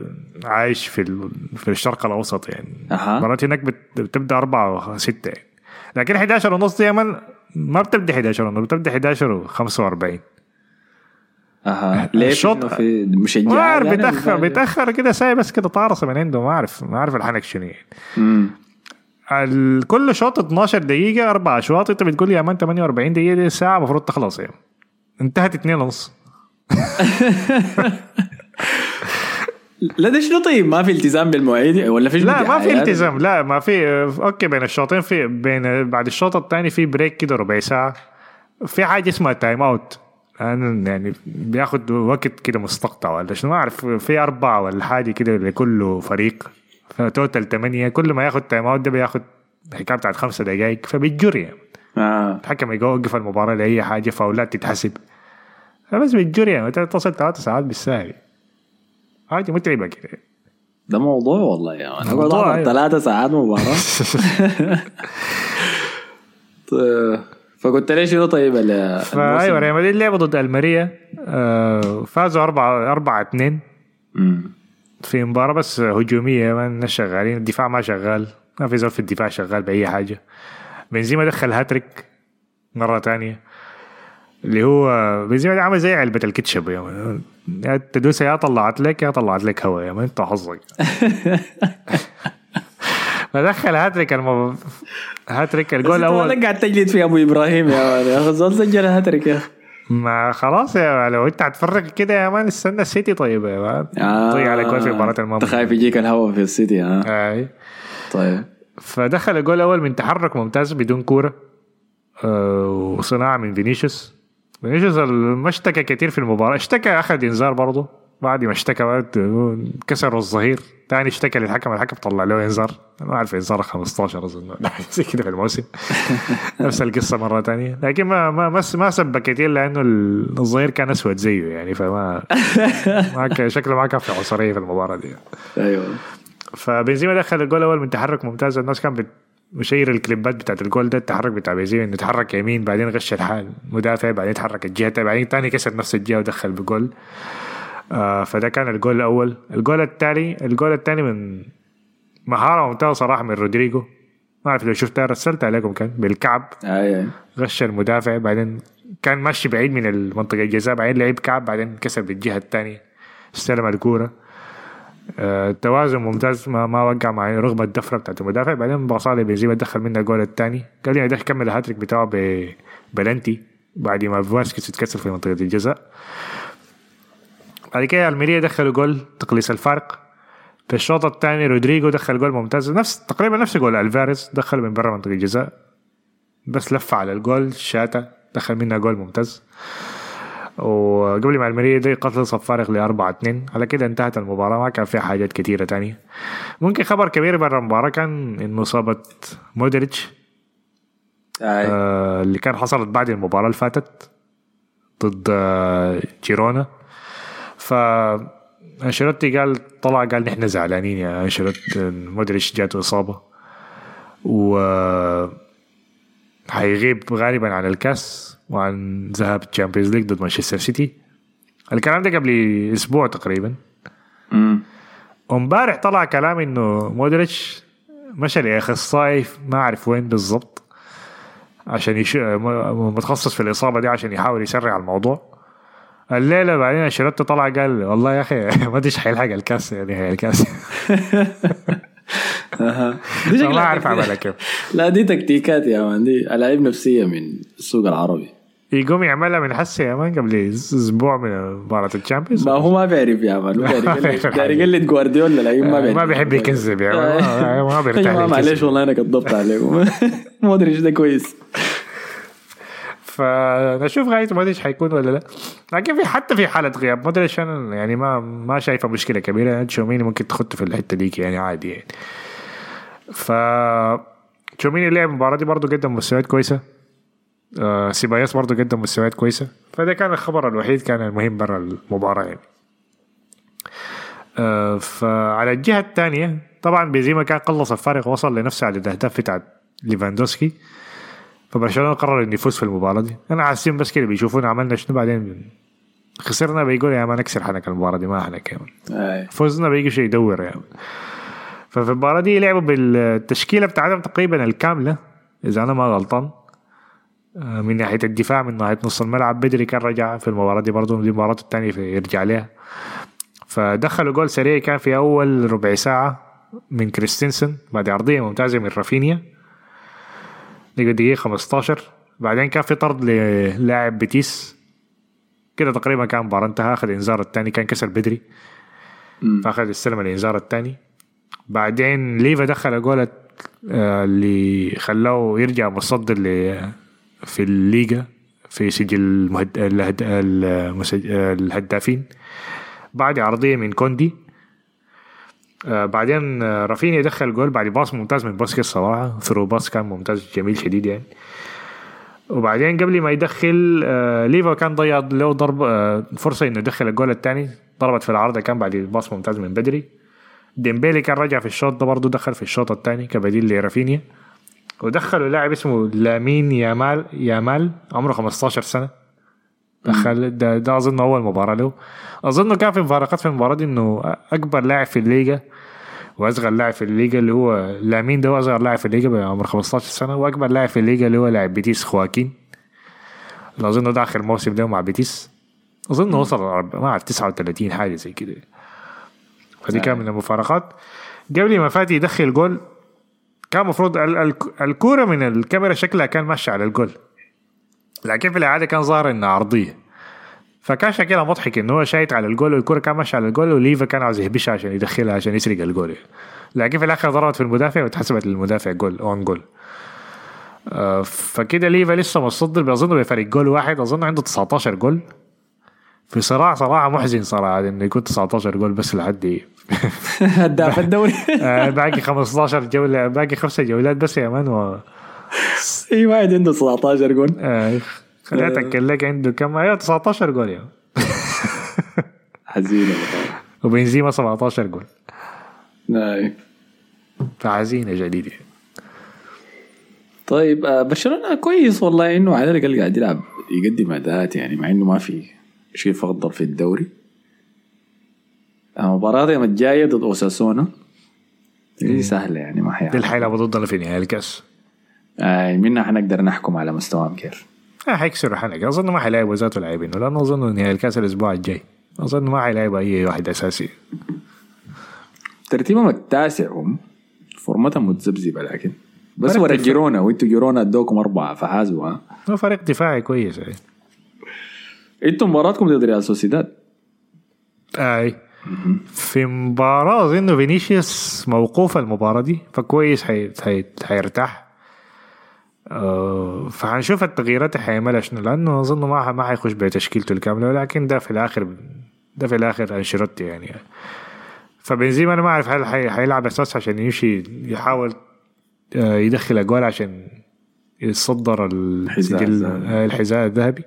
عايش في ال... في الشرق الأوسط يعني. أها. المباراه هناك بت... بتبدأ 4 و 6 يعني. لكن 11 ونص دي ما بتبدأ 11 ونص بتبدأ 11 و 45 أها. ليه؟ الشوط- في مشجع ما أعرف يعني بيتأخر بيتأخر كده ساي بس كده طارصه من عنده ما أعرف ما أعرف الحنك شنو يعني. كل شوط 12 دقيقة أربع أشواط أنت بتقول يا man 48 دقيقة دي ساعة المفروض تخلص يعني. انتهت 2 ونص. لا ده شنو طيب؟ ما في التزام بالمواعيد ولا في لا ما في؟ التزام. لا ما في okay بين الشوطين في بين بعد الشوط الثاني في break كده ربع ساعة. في حاجة اسمها time out يعني بياخد وقت كده مستقطع ولا شنو ما أعرف. في أربعة ولا حاجة كده لكل فريق. ف total ثمانية كل ما ياخد time out ده بياخد حكاية بتاعت خمسة دقايق. فبيتجري يعني آه. الحكم يوقف المباراة لأي حاجة فاولات تتحسب. فبس بتجري يعني تصل ثلاث ساعات بالساهل حاجة متعبة كده ده موضوع والله يا man اقعد أيوة. ثلاثة ساعات مباراة. طيب، فقلت لي شنو طيب الموسم؟ ريال مدريد لعبوا ضد ألميريا آه، فازوا 4 4 2 مم. في مباراة بس هجومية ما شغالين الدفاع ما شغال ما في زول في الدفاع شغال بأي حاجة. بنزيما دخل هاتريك مرة تانية. اللي هو ده عامل زي علبة الكاتشب يا man. يا طلعت لك يا طلعت لك هوا يا man. انت حظك. فدخل هاتريك الم... hat-trick ال goal الأول. مالك قاعد تجلد في أبو إبراهيم يا man. يا أخي سجل هاتريك يا أخي. ما خلاص يا لو انت هتفرق كده يا man استنى السيتي طيب يا man. آه. ضيع على جول في مباراة انت الماضي خايف يجيك الهوا في السيتي ها؟ أي. طيب. فدخل الجول الأول من تحرك ممتاز بدون كورة آه، وصناعة من فينيسيوس. فينيسيوس ما اشتكى كثير في المباراة. اشتكى اخذ انذار برضه بعد ما اشتكى بعد كسر الظهير. ثاني اشتكى للحكم الحكم طلع له انذار ما اعرف انذار 15 أظن. زي كده في الموسم. نفس القصة مرة ثانية لكن ما ما ما, ما سب كثير لأنه الظهير كان أسود زيه يعني فما ما شكله ما كان في عنصرية في المباراة دي. أيوه. فبنزيما دخل الجول الأول من تحرك ممتاز. الناس كان بت- مشير ال clips بتاعت الجول ده التحرك بتاع بنزيما إنه يتحرك يمين بعدين غش الحال مدافع بعدين يتحرك الجهة بعدين تاني كسر نفس الجهة ودخل بجول. آه فده كان الجول الأول. الجول الثاني الجول الثاني من مهارة ممتازة صراحة من رودريجو. ما أعرف لو شفتها رسلت عليكم كان بالكعب. اي اي غش المدافع بعدين كان ماشي بعيد من المنطقة الجزاء بعدين لعب كعب بعدين كسر بالجهة الثانية استلم الكورة. آه، التوازن ممتاز ما ما وقع مع رغم الدفرة بتاعت المدافع. بعدين باصا لي بنزيما دخل منه الجول الثاني قال لي ده كمل الهاتريك بتاعه ببلنتي بعد ما فاسكيز اتكسر في منطقة الجزاء. بعد كده ألميريا دخلوا جول تقليص الفارق في الشوط الثاني رودريجو دخل جول ممتاز. نفس تقريبا نفس جول. ألفاريز دخل من برا منطقة الجزاء. بس لف على الجول. شاتا دخل منها جول ممتاز. وقبل ما الميريا دي قتل صف فارغ ل 4 2 على كده انتهت المباراة ما كان فيها حاجات كتيرة تانية. ممكن خبر كبير برا المباراة كان إنه إصابة مودريتش اي آه اللي كان حصلت بعد المباراة اللي فاتت ضد آه جيرونا. ف أنشيلوتي قال طلع قال نحن زعلانين يا أنشيلوتي مودريتش جاته إصابة. و حيغيب غالبا عن الكاس. وعن ذهاب ال Champions League ضد مانشستر سيتي الكلام ده قبل أسبوع تقريبا. أمم. وامبارح طلع كلام إنه مودريتش مشى لأخصائي ما أعرف وين بالضبط عشان يش... متخصص في الإصابة دي عشان يحاول يسرع الموضوع. الليلة بعدين أنشيلوتي طلع قال والله يا أخي ما أدري حيلحق الكاس يعني هي الكاس دي ما أعرف اعملها كيف. لا دي تكتيكات يا مان دي ألاعيب نفسية من السوق العربي. يقوم يعملها من حسي يا مان قبل أسبوع من مباراة الشامبيونز. ما هو ما بيعرف يا مان هو داري يقلد- جوارديولا لكن ما بيعرف ما بيحب يكذب يا مان. ما- بيرتاح معلش. والله أنا كذبت عليكم. ما أدري إيش ده كويس. فنشوف أدري إيش حيكون ولا لا. لكن في حتى في حالة غياب ما أدري عشان يعني ما ما شايفه مشكلة كبيرة. تشوميني ممكن تخط في الحتة ديك يعني عادي يعني. ف تشوميني لعب المباراة دي برضه قدم مستويات كويسة. آه سيباياس برضه قدم مستويات كويسة. فده كان الخبر الوحيد كان المهم برا المباراة يعني. آه فعلى الجهة الثانية طبعا بنزيما كان قلص الفارق وصل لنفس عدد الأهداف بتاعت ليفاندوسكي. فبرشلونة قرر إنه يفوز في المباراة دي. أنا حاسين بس كده بيشوفونا عملنا شنو بعدين. خسرنا بيقول يا ما نكسر حنك المباراة دي ما إحنا كمان أي. فوزنا بيجي شيء يدور يعني. ففي المباراة دي لعبوا بالتشكيلة بتاعتهم تقريبا الكاملة إذا أنا ما غلطان. آه، من ناحية الدفاع من ناحية نص الملعب. بدري كان رجع في المباراة دي برضه دي مباراته الثانية في يرجع لها فدخلوا جول سريع كان في أول ربع ساعة من كريستنسن. بعد عرضية ممتازة من رافينيا. دقيقة 15 بعدين كان في طرد للاعب بيتيس. كده تقريبا كان المباراة انتهى. أخذ انذار الثاني كان كسر بدري. فأخذ استلم الإنذار الثاني بعدين ليفا دخل جول آه، اللي خلاه يرجع متصدر في الليجا في سجل المهد... الهد... المسج... الهدافين. بعد عرضية من كوندي. آه بعدين آه، رافينيا دخل جول بعد pass ممتاز من بوسكيتس صراحة. through pass كان ممتاز جميل شديد يعني. وبعدين قبل ما يدخل آه ليفا كان ضيع له ضرب آه فرصة إنه يدخل الجول الثاني. ضربت في العارضة كان بعد pass ممتاز من بدري. ديمبيلي كان رجع في الشوط ده برضه دخل في الشوط الثاني كبديل لرافينيا. ودخلوا لاعب اسمه لامين يامال يامال عمره 15 سنة. دخل ده, ده أظن أول مباراة له. أظن كان في مفارقات في المباراة دي إنه أكبر لاعب في الليجا وأصغر لاعب في الليجا اللي هو لامين ده هو أصغر لاعب في الليجا بعمر 15 سنة وأكبر لاعب في الليجا اللي هو لاعب بيتيس خواكين. اللي أظن ده آخر موسم له مع بيتيس. أظن وصل ما أعرف 39 حاجة زي كده. فدي كان من المفارقات. قبل ما فاتي يدخل جول كان المفروض ال- ال- الكورة من الكاميرا شكلها كان ماشية على الجول. لكن في العادة كان ظاهر إنها عرضية فكان شكلها مضحك إنه هو شايت على الجول والكرة كان ماشية على الجول وليفا كان عاوز يهبشها عشان يدخلها عشان يسرق الجول. لكن في الآخر ضربت في المدافع واتحسبت للمدافع goal own goal آه، فكده ليفا لسه متصدر. اظن بفرق جول واحد. أظن عنده 19 جول. في صراع صراحة محزن صراحة إنه يكون 19 جول بس لحد هداف الدوري. آه، باقي 15 جولة باقي خمسة جولات بس يا man و إي واحد عنده 19 جول خليني أتأكد لك عنده كم. أيوه 19 جول يا. حزينة. وبنزيما 17 جول. أي. فحزينة جديدة. طيب آه، برشلونة كويس والله إنه على الأقل قاعد يلعب يقدم أداءات يعني مع إنه ما في شيء افضل في الدوري. آه، مباراة يوم الجاية ضد أوساسونا. دي سهلة يعني ما دي حيعمل الحيلة ضدنا في نهائي الكأس. آه منها حنقدر نحكم على مستواهم كيف آه، حيكسروا حنك أظن ما حيلاعبوا ذاته لاعبينه لأنه أظن نهائي الكأس الأسبوع الجاي. أظن ما حيلاعبوا أي واحد أساسي. ترتيبهم التاسع هم فورمتهم متذبذبة لكن. بس ورا. جيرونا وإنتوا جيرونا أدوكم أربعة فحازوا ها. هو فريق دفاعي كويس يعني. إنتوا مباراتكم ضد ريال سوسيداد. اي في مباراة أظن فينيسيوس موقوف المباراة دي فكويس حي... حي... حيرتاح آه، فحنشوف التغييرات اللي حيعملها شنو لأنه أظن ما ما حيخش بتشكيلته الكاملة ولكن ده في الآخر ده في الآخر أنشيلوتي يعني. فبنزيما أنا ما أعرف هل حي... حيلعب أساس عشان يمشي يحاول آه، يدخل اجوال عشان يتصدر الحذاء السجل الذهبي.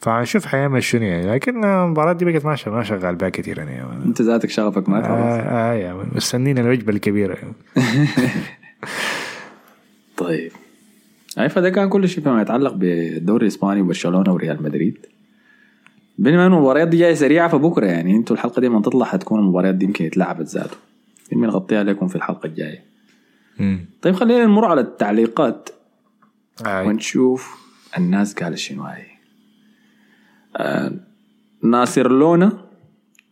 آه، فهنشوف حيعمل شنو يعني. لكن المباراة دي بقت ما ما شغال بها كثير يعني. أنت ذاتك شغفك ما آه, خلاص. آه يا مان، مستنينا الوجبة الكبيرة. طيب. أي فده كان كل شيء فيما يتعلق بالدوري الإسباني وبرشلونة وريال مدريد. بينما إنه المباريات دي جاية سريعة فبكرة يعني أنتوا الحلقة دي لما تطلع حتكون المباريات دي يمكن اتلعبت ذاته. يمكن نغطيها لكم في الحلقة الجاية. طيب خلينا نمر على التعليقات آه. ونشوف الناس قالت شنو هاي. آه ناصر لونا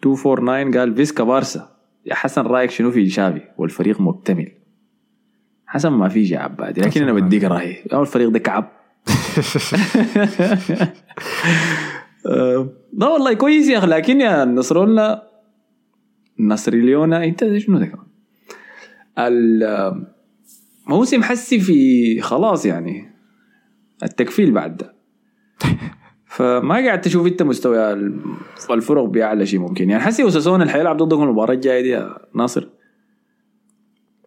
249 قال فيسكا بارسا يا حسن رأيك شنو في شافي؟ والفريق مكتمل حسن ما في جعب بعد لكن أنا بديك رأيي. أو الفريق ده كعب. آه، لا والله كويس يا أخي لكن يا نصرولنا نصريليونا أنت شنو ده كمان الموسم حسي في خلاص يعني. التكفيل بعد ده. فما قاعد تشوف انت مستوى ال- الفرق بأعلى شيء ممكن. يعني حسي وساسونا اللي حيلعب ضدكم المباراة الجاية دي يا ناصر؟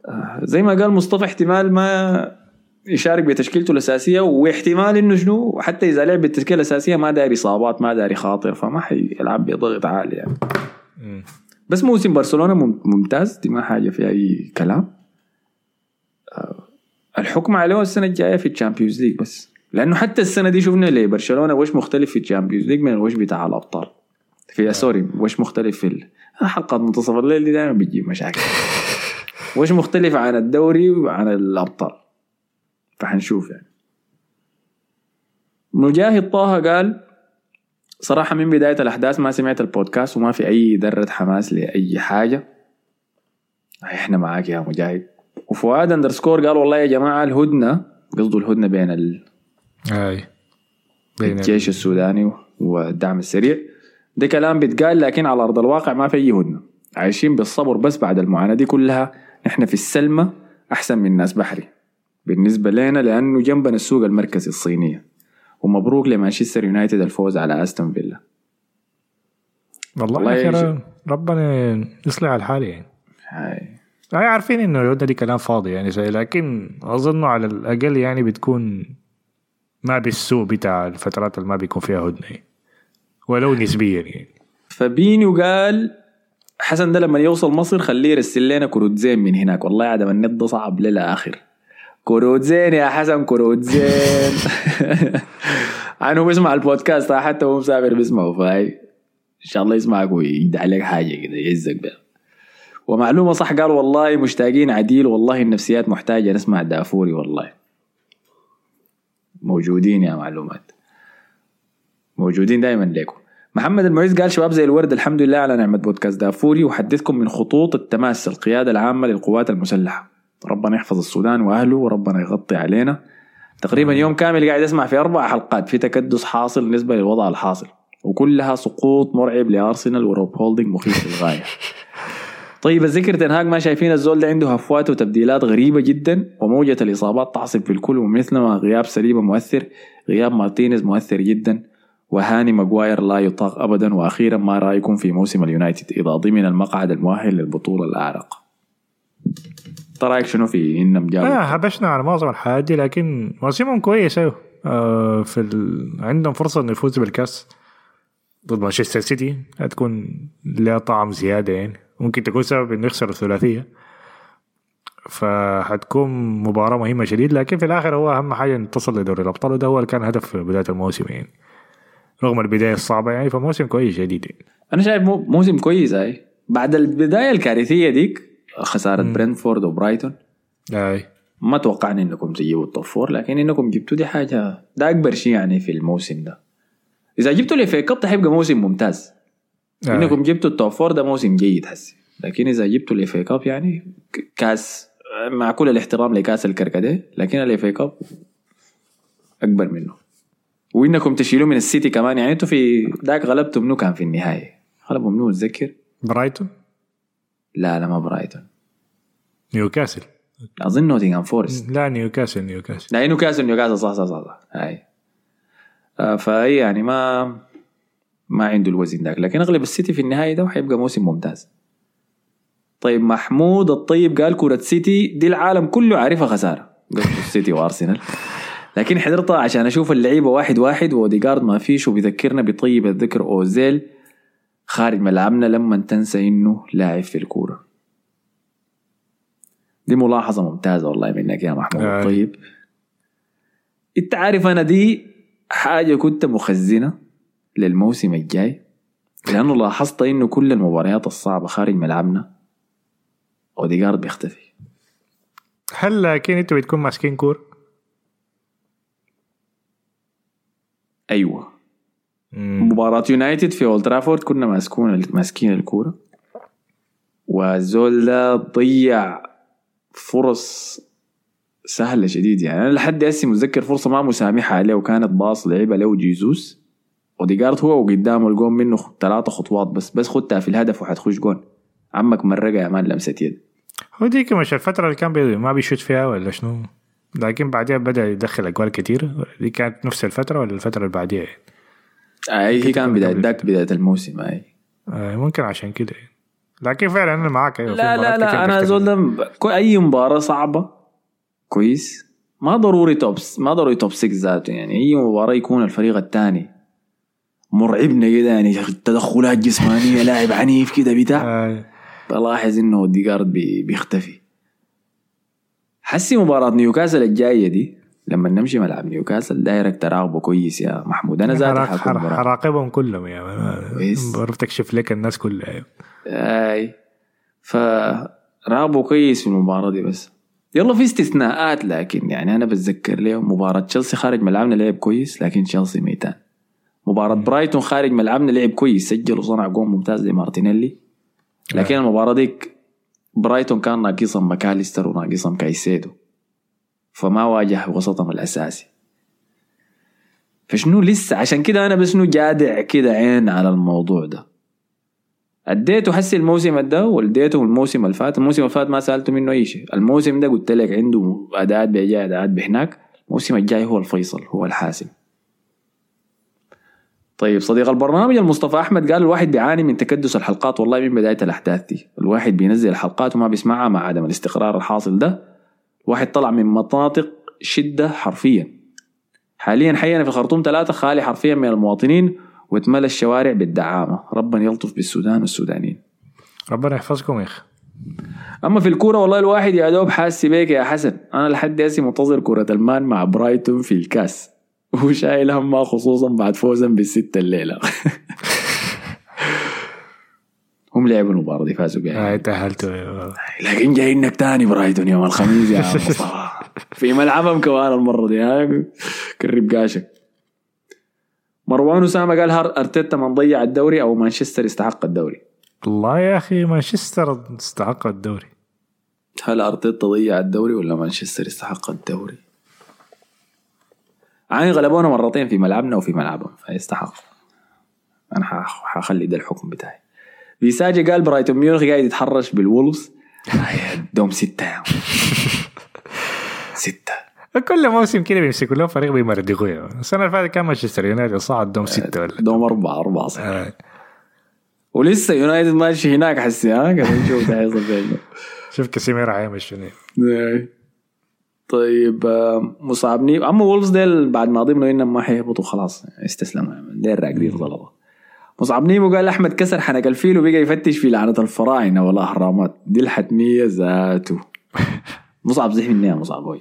آه، زي ما قال مصطفى احتمال ما يشارك بتشكيلته الأساسية واحتمال إنه شنو؟ حتى إذا لعب بالتشكيلة الأساسية ما داري إصابات ما داري خاطر فما حيلعب بضغط عالي يعني. بس موسم برشلونة مم- ممتاز دي ما حاجة في أي كلام. آه، الحكم عليه السنة الجاية في ال Champions League بس. لأنه حتى السنة دي شفنا لبرشلونه وش مختلف في ال Champions League؟ من الوش بتاع الابطال في سوري وش مختلف في ال- حلقات منتصف الليل دي دائما بتجيب مشاكل؟ وش مختلف عن الدوري وعن الأبطال؟ فحنشوف يعني. مجاهد طه قال صراحة من بداية الأحداث ما سمعت البودكاست وما في أي ذرة حماس لأي حاجة. إحنا معاك يا مجاهد. وفؤاد اندرسكور قال والله يا جماعة الهدنة قصده الهدنة بين ال- الجيش السوداني والدعم السريع. ده كلام بيتقال لكن على أرض الواقع ما في أي هدنة. عايشين بالصبر بس بعد المعاناة دي كلها. نحن في السلمة أحسن من ناس بحري. بالنسبة لنا لأنه جنبنا السوق المركزي الصينية ومبروك لمانشستر يونايتد الفوز على أستون فيلا. والله والله. ربنا يصلح الحال يعني. هاي. هاي عارفين إنه دي كلام فاضي يعني زي لكن أظن على الأقل يعني بتكون ما بالسوء بتاع الفترات اللي ما بيكون فيها هدنة. ولو نسبيا يعني. فبينيو قال حسن ده لما يوصل مصر خليه يرسل لنا كروت زين من هناك. والله عدم النت ده صعب للآخر. كروت زين يا حسن كروت زين عنه بيسمع البودكاست حتى هو مسافر بيسمعه فاي إن شاء الله يسمعك ويدعي لك حاجة كده يعزك بها ومعلومة صح قال والله مشتاقين عديل والله النفسيات محتاجة نسمع دافوري والله. موجودين يا معلومات. موجودين دائما لكم محمد المعز قال شباب زي الورد الحمد لله على نعمة بودكاست دافوري وحدثكم من خطوط التماس القيادة العامة للقوات المسلحة. ربنا يحفظ السودان وأهله وربنا يغطي علينا. تقريبا يوم كامل قاعد أسمع في أربع حلقات في تكدس حاصل بالنسبة للوضع الحاصل وكلها سقوط مرعب لأرسنال وروب هولدنج مخيف للغاية. طيب الذكر تنهاج ما شايفين الزول ده عنده هفوات وتبديلات غريبة جدا وموجة الإصابات تعصف في الكل ومثلما غياب سليبة مؤثر غياب مارتينيز مؤثر جدا وهاني ماجواير لا يطاق أبدا وأخيرا ما رأيكم في موسم اليونايتد إذا ضمن المقعد المؤهل للبطولة الأعرق. انت رأيك شنو في انهم جابوا آه هبشنا على معظم الحاجات دي لكن موسمهم كويس أيوه. آه في ال... عندهم فرصة إنه يفوز بالكاس ضد مانشستر سيتي هتكون لها طعم زيادة يعني. ممكن تكون سبب إنه يخسر الثلاثية. فهتكون مباراة مهمة شديد لكن في الآخر هو أهم حاجة إنه تصل لدوري الأبطال وده هو اللي كان هدف في بداية الموسم يعني. رغم البداية الصعبة يعني فموسم كويس جديد يعني. أنا شايف مو- موسم كويس هاي بعد البداية الكارثية ديك خسارة برنتفورد وبرايتون. آي. ما توقعنا إنكم تجيبوا ال top four لكن إنكم جبتوا دي حاجة ده أكبر شيء يعني في الموسم ده. إذا جبتوا ال FA Cup حيبقى موسم ممتاز. آي. إنكم جبتوا ال top four ده موسم جيد حسي. لكن إذا جبتوا ال FA Cup يعني كاس مع كل الاحترام لكاس الكركديه لكن ال FA Cup أكبر منه. وإنكم تشيلوه من السيتي كمان يعني أنتوا في ذاك غلبتوا منو كان في النهايه غلبوا منو اتذكر برايتون؟ لا لا ما برايتون. نيوكاسل. أظن نوتنغهام فورست. لا نيوكاسل نيوكاسل. لا نيوكاسل نيوكاسل صح صح صح, صح. هاي. آه فهي يعني ما ما عنده الوزن ذاك. لكن أغلب السيتي في النهايه ده حيبقى موسم ممتاز. طيب محمود الطيب قال كرة سيتي دي العالم كله عارفها خسارة. السيتي وأرسنال. لكن حضرتها عشان أشوف اللعيبة واحد واحد واوديجارد ما فيش وبيذكرنا بطيب الذكر أوزيل خارج ملعبنا لما تنسى إنه لاعب في الكورة. دي ملاحظة ممتازة والله منك يا محمود آه. الطيب. إنت عارف أنا دي حاجة كنت مخزنة للموسم الجاي؟ لأنه لاحظت إنه كل المباريات الصعبة خارج ملعبنا اوديجارد بيختفي. هل لكن أنتوا بتكون ماسكين كور؟ أيوه. مباراة يونايتد في أولد ترافورد كنا ماسكون ماسكين الكورة. والزول ده ضيع فرص سهلة شديد يعني. أنا لحد هسه متذكر فرصة ما مسامحة عليه وكانت pass لعبها له جيزوس اوديجارد هو وقدامه الجون منه ثلاثة خطوات بس بس خدتها في الهدف وحتخش جون. عمك مرقة يا man لمسة يد. هو ديك مش الفترة اللي كان بي ما بيشوت فيها ولا شنو؟ لكن بعدين بدأ يدخل أجوال كتير. دي كانت نفس الفترة ولا الفترة اللي بعديها؟ آه هي كان بداية ذاك بداية الموسم هاي آه ممكن عشان كده. لكن فعلا أنا معك أيوة لا لا لا أنا بتختلف. زول ده أي مباراة صعبة كويس. ما ضروري top ما ضروري top 6 ذاته يعني. أي مباراة يكون الفريق الثاني مرعبنا كده يعني تدخلات جسمانية لاعب عنيف كده بتاع. آه بلاحظ إنه أوديجارد بي بيختفي. حسي مباراة نيوكاسل الجاية دي لما نمشي ملعب نيوكاسل دايرك تراقبه كويس يا محمود. أنا ذاتي مباراة. حراقبهم كلهم يا. بعرف تكشف لك الناس كلها. أي. فراقبوا كويس في المباراة دي بس. يلا في استثناءات لكن يعني أنا بتذكر ليه مباراة تشيلسي خارج ملعبنا لعب كويس لكن تشيلسي ميتان. مباراة برايتون خارج ملعبنا لعب كويس سجل وصنع جول ممتاز لمارتينيلي. لكن المباراة ديك برايتون كان ناقصهم ماكاليستر وناقصهم كايسيدو فما واجه وسطهم الأساسي. فشنو لسه؟ عشان كده أنا بس نو جادع كده عين على الموضوع ده. أديته حسي الموسم ده وأديته الموسم اللي فات الموسم اللي فات ما سألته منه أي شيء. الموسم ده قلت لك عنده أداءات بيجي أداءات بهناك. الموسم الجاي هو الفيصل هو الحاسم. طيب صديق البرنامج المصطفى أحمد قال الواحد بيعاني من تكدس الحلقات والله من بداية الأحداث دي. الواحد بينزل الحلقات وما بيسمعها مع عدم الاستقرار الحاصل ده. الواحد طلع من مناطق شدة حرفيا. حاليا حينا في الخرطوم ثلاثة خالي حرفيا من المواطنين واتملى الشوارع بالدعامة. ربنا يلطف بالسودان والسودانيين. ربنا يحفظكم يا أخي. أما في الكورة والله الواحد يا دوب حاسس بيك يا حسن. أنا لحد هسه منتظر كرة ألمان مع برايتون في الكاس. وشايل همها خصوصا بعد فوزهم بالستة الليلة. هم لعبوا المباراة دي فازوا بها آه تأهلتوا. لكن جايينك تاني برايتون يوم الخميس يا مصطفى. في ملعبهم كمان المرة دي كرب قاشك مروان أسامة قال هار أرتيتا من ضيع الدوري أو مانشستر يستحق الدوري. والله يا أخي مانشستر استحق الدوري. هل أرتيتا ضيع الدوري ولا مانشستر يستحق الدوري؟ عاني غلبونا مرتين في ملعبنا وفي ملعبهم فيستحق حخ- حخلي ده الحكم بتاعي بيساجي قال برايتون ميونخ قاعد يتحرش بالولفز دوم ستة. ستة كل موسم كده بيمسكوا لهم فريق مان. السنة اللي فاتت كان مانشستر يونايتد صعد دوم ستة ولا دوم أربعة أربعة صح آه. ولسه يونايتد ماشي هناك حسي ها قاعد نشوف ده. شوف كاسيميرو عايمش شنو إيه. طيب آه، مصعب نيم أما وولفز ديل بعد ما ضمنوا انهم ما حيهبطوا خلاص استسلموا ديل راقدين طلبه مصعب نيمو قال أحمد كسر حنك الفيل وبقى يفتش في لعنة الفراعنة. والاهرامات دي الحتميه ذاته. مصعب زح مني يا مصعب.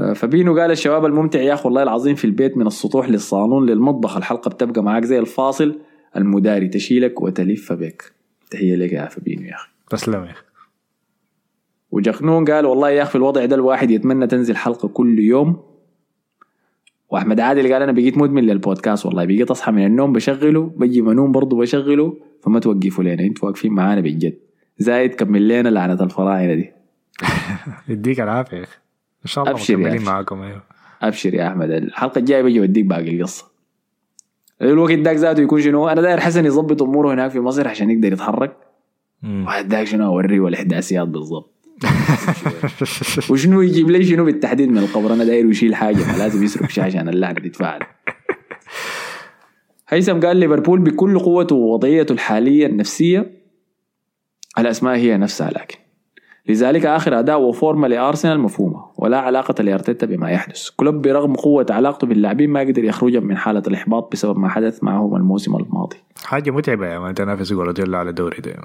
آه، فبينو قال الشباب الممتع يا أخي والله العظيم في البيت من السطوح للصالون للمطبخ. الحلقة بتبقى معاك زي الفاصل. المداري تشيلك وتلف بك. تحية لك يا فبينو يا أخي. تسلم يا أخي. وجخنون قال والله يا أخي في الوضع ده الواحد يتمنى تنزل حلقة كل يوم. وأحمد عادل قال أنا بقيت مدمن للبودكاست والله بقيت أصحى من النوم بشغله بجي منوم برضه بشغله فما توقفوا لنا أنتوا واقفين معانا بجد. زايد كمل لنا لعنة الفراعنة دي. يديك العافية يا أخي. إن شاء الله أبشر مكملين. معاكم أيوه. أبشر يا أحمد. الحلقة الجاية بجي اوديك باقي القصة. الوقت داك ذاته يكون شنو؟ أنا داير حسن يظبط أموره هناك في مصر عشان يقدر يتحرك. واحد داك شنو؟ أوريه الأحداثيات بالضبط. وشنو يجيب؟ لي شنو بالتحديد من القبر؟ أنا داير يشيل حاجة ما لازم يسرق شيء عشان اللعنه تتفاعل هيثم قال ليفربول بكل قوته ووضعيته الحالية النفسية الاسماء هي نفسها لكن. لذلك آخر أداء وفورمة لأرسنال مفهومة ولا علاقة لأرتيتا بما يحدث. كلوب برغم قوة علاقته باللاعبين ما قدر يخرجهم من حالة الإحباط بسبب ما حدث معهم الموسم الماضي. حاجة متعبة يا مان تنافس جوارديولا على الدوري ده.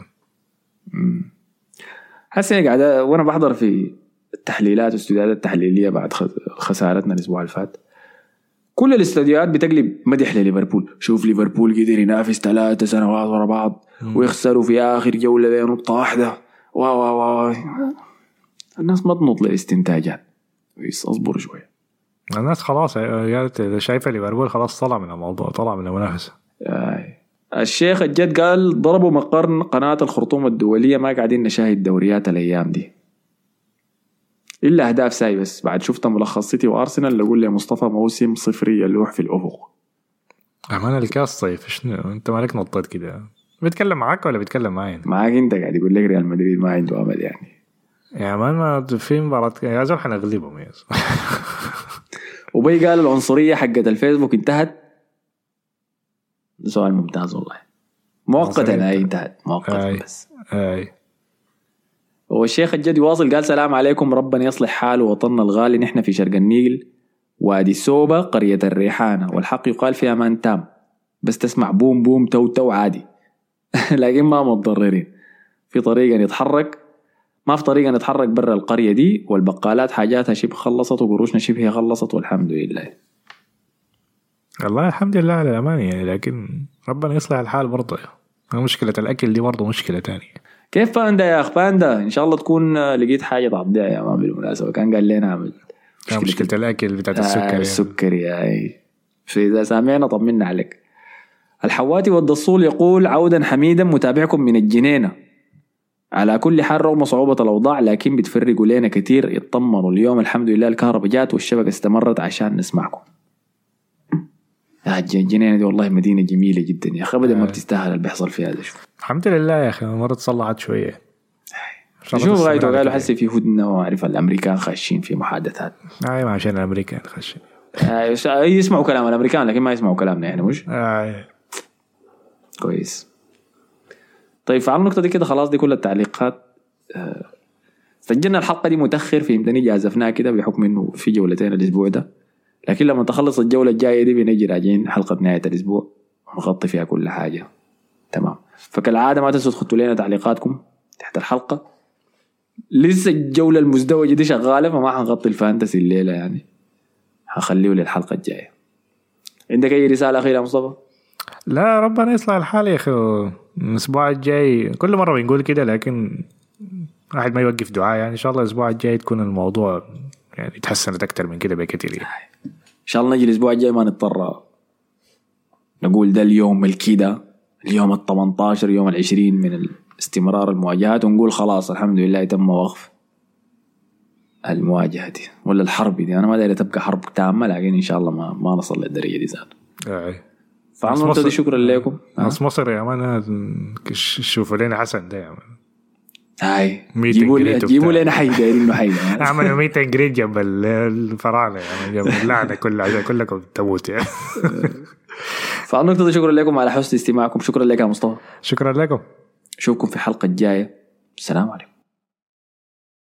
هسه قاعد وأنا بحضر في التحليلات والاستوديوهات التحليلية بعد خسارتنا الأسبوع اللي فات. كل الاستوديوهات بتقلب مدح لليفربول. شوف ليفربول قدر ينافس ثلاثة سنوات ورا بعض ويخسروا في آخر جولة بنقطه واحدة. وا وا وا الناس ما تنط للاستنتاجات اصبروا شوية. الناس خلاص شايفة ليفربول خلاص طلع من الموضوع طلع من المنافسة. آي. الشيخ الجد قال ضربوا مقر قناة الخرطوم الدولية ما قاعدين نشاهد دوريات الأيام دي. إلا أهداف ساي بس. بعد شفت ملخص سيتي وأرسنال أقول لي مصطفى موسم صفري يلوح في الأفق. يا man الكاس طيب شنو؟ أنت مالك نطيت كده؟ بيتكلم معاك ولا بيتكلم معاي معاك أنت قاعد يقول لك ريال مدريد ما عنده أمل يعني. يا مان ما في مباراة يا زول حنغلبهم يا. وبي قال العنصرية حقت الفيسبوك انتهت. سؤال ممتاز والله. مؤقتا هي انتهت. مؤقتا. بس. أي. والشيخ الجد يواصل قال سلام عليكم ربنا يصلح حال وطننا الغالي. نحن في شرق النيل وادي سوبة قرية الريحانة. والحق يقال في أمان تام. بس تسمع بوم بوم تو تو عادي. لكن ما متضررين. في طريقة نتحرك ما في طريقة نتحرك برا القرية دي والبقالات حاجاتها شبه خلصت وقروشنا شبه خلصت والحمد لله. والله الحمد لله على الأمان يعني لكن ربنا يصلح الحال برضه. مشكلة الأكل دي برضه مشكلة تانية. كيف باندا يا أخ باندا؟ إن شاء الله تكون آه، لقيت حاجة تعضيها يا man بالمناسبة. كان قال لنا اعمل كان مشكلة الأكل بتاعت آه، السكر يعني. السكري اي فاذا سامعنا طمنا عليك. الحواتي والدصول يقول عودا حميدا متابعكم من الجنينة. على كل حال رغم صعوبة الأوضاع لكن بتفرقوا لنا كتير. اطمنوا اليوم الحمد لله الكهرباء جات والشبكة استمرت عشان نسمعكم. الجنينة دي والله مدينة جميلة جدا يا أخي. أبدا ما بتستاهل اللي بيحصل فيها ده شوف. الحمد لله يا أخي مرة تصلحت شوية. شوف غايته قالوا. حسي في هدنة وأعرف الأمريكان خاشين في محادثات. أي ما عشان الأمريكان خش آه، يس- يسمعوا كلام الأمريكان لكن ما يسمعوا كلامنا يعني مش؟ أي كويس. طيب فعلى النقطة دي كده خلاص دي كل التعليقات. آه، سجلنا الحلقة دي متأخر فهمتني جازفناها كده بحكم إنه في جولتين الأسبوع ده. لكن لما تخلص الجولة الجاية دي بنجي راجعين حلقة نهاية الأسبوع ونغطي فيها كل حاجة. تمام. فكالعادة ما تنسوا تحطوا لنا تعليقاتكم تحت الحلقة. لسه الجولة المزدوجة دي شغالة فما حنغطي الفانتسي الليلة يعني. حخليه للحلقة الجاية. عندك أي رسالة اخيره مصطفى؟ لا ربنا يصلح الحال يا أخي. الأسبوع الجاي كل مرة بنقول كده لكن واحد ما يوقف دعاء يعني. إن شاء الله الأسبوع الجاي تكون الموضوع يعني تحسنت أكتر من كده بكتير يعني. إن شاء الله نجي الأسبوع الجاي ما نضطر نقول ده اليوم الكده اليوم ال 18 يوم ال 20 من استمرار المواجهات ونقول خلاص الحمد لله تم وقف المواجهة دي ولا الحرب دي. أنا ما داير تبقى حرب تامة لكن إن شاء الله ما ما نصل للدرجه دي النقطه دي مصر- شكرا لكم. ناس مصر يا مان شوفوا لنا حسن ده يا مان هاي. جيبوا greet جيبوا. لنا حي دايرين له حي. اعملوا ميت اند جريد جنب ال- الفراعنة يعني جنب اللعنه كلها عشان كلكم تموت يعني. فعلى النقطه دي شكرا لكم على حسن استماعكم. شكرا لك يا مصطفى. شكرا لكم. أشوفكم في الحلقة الجاية. السلام عليكم.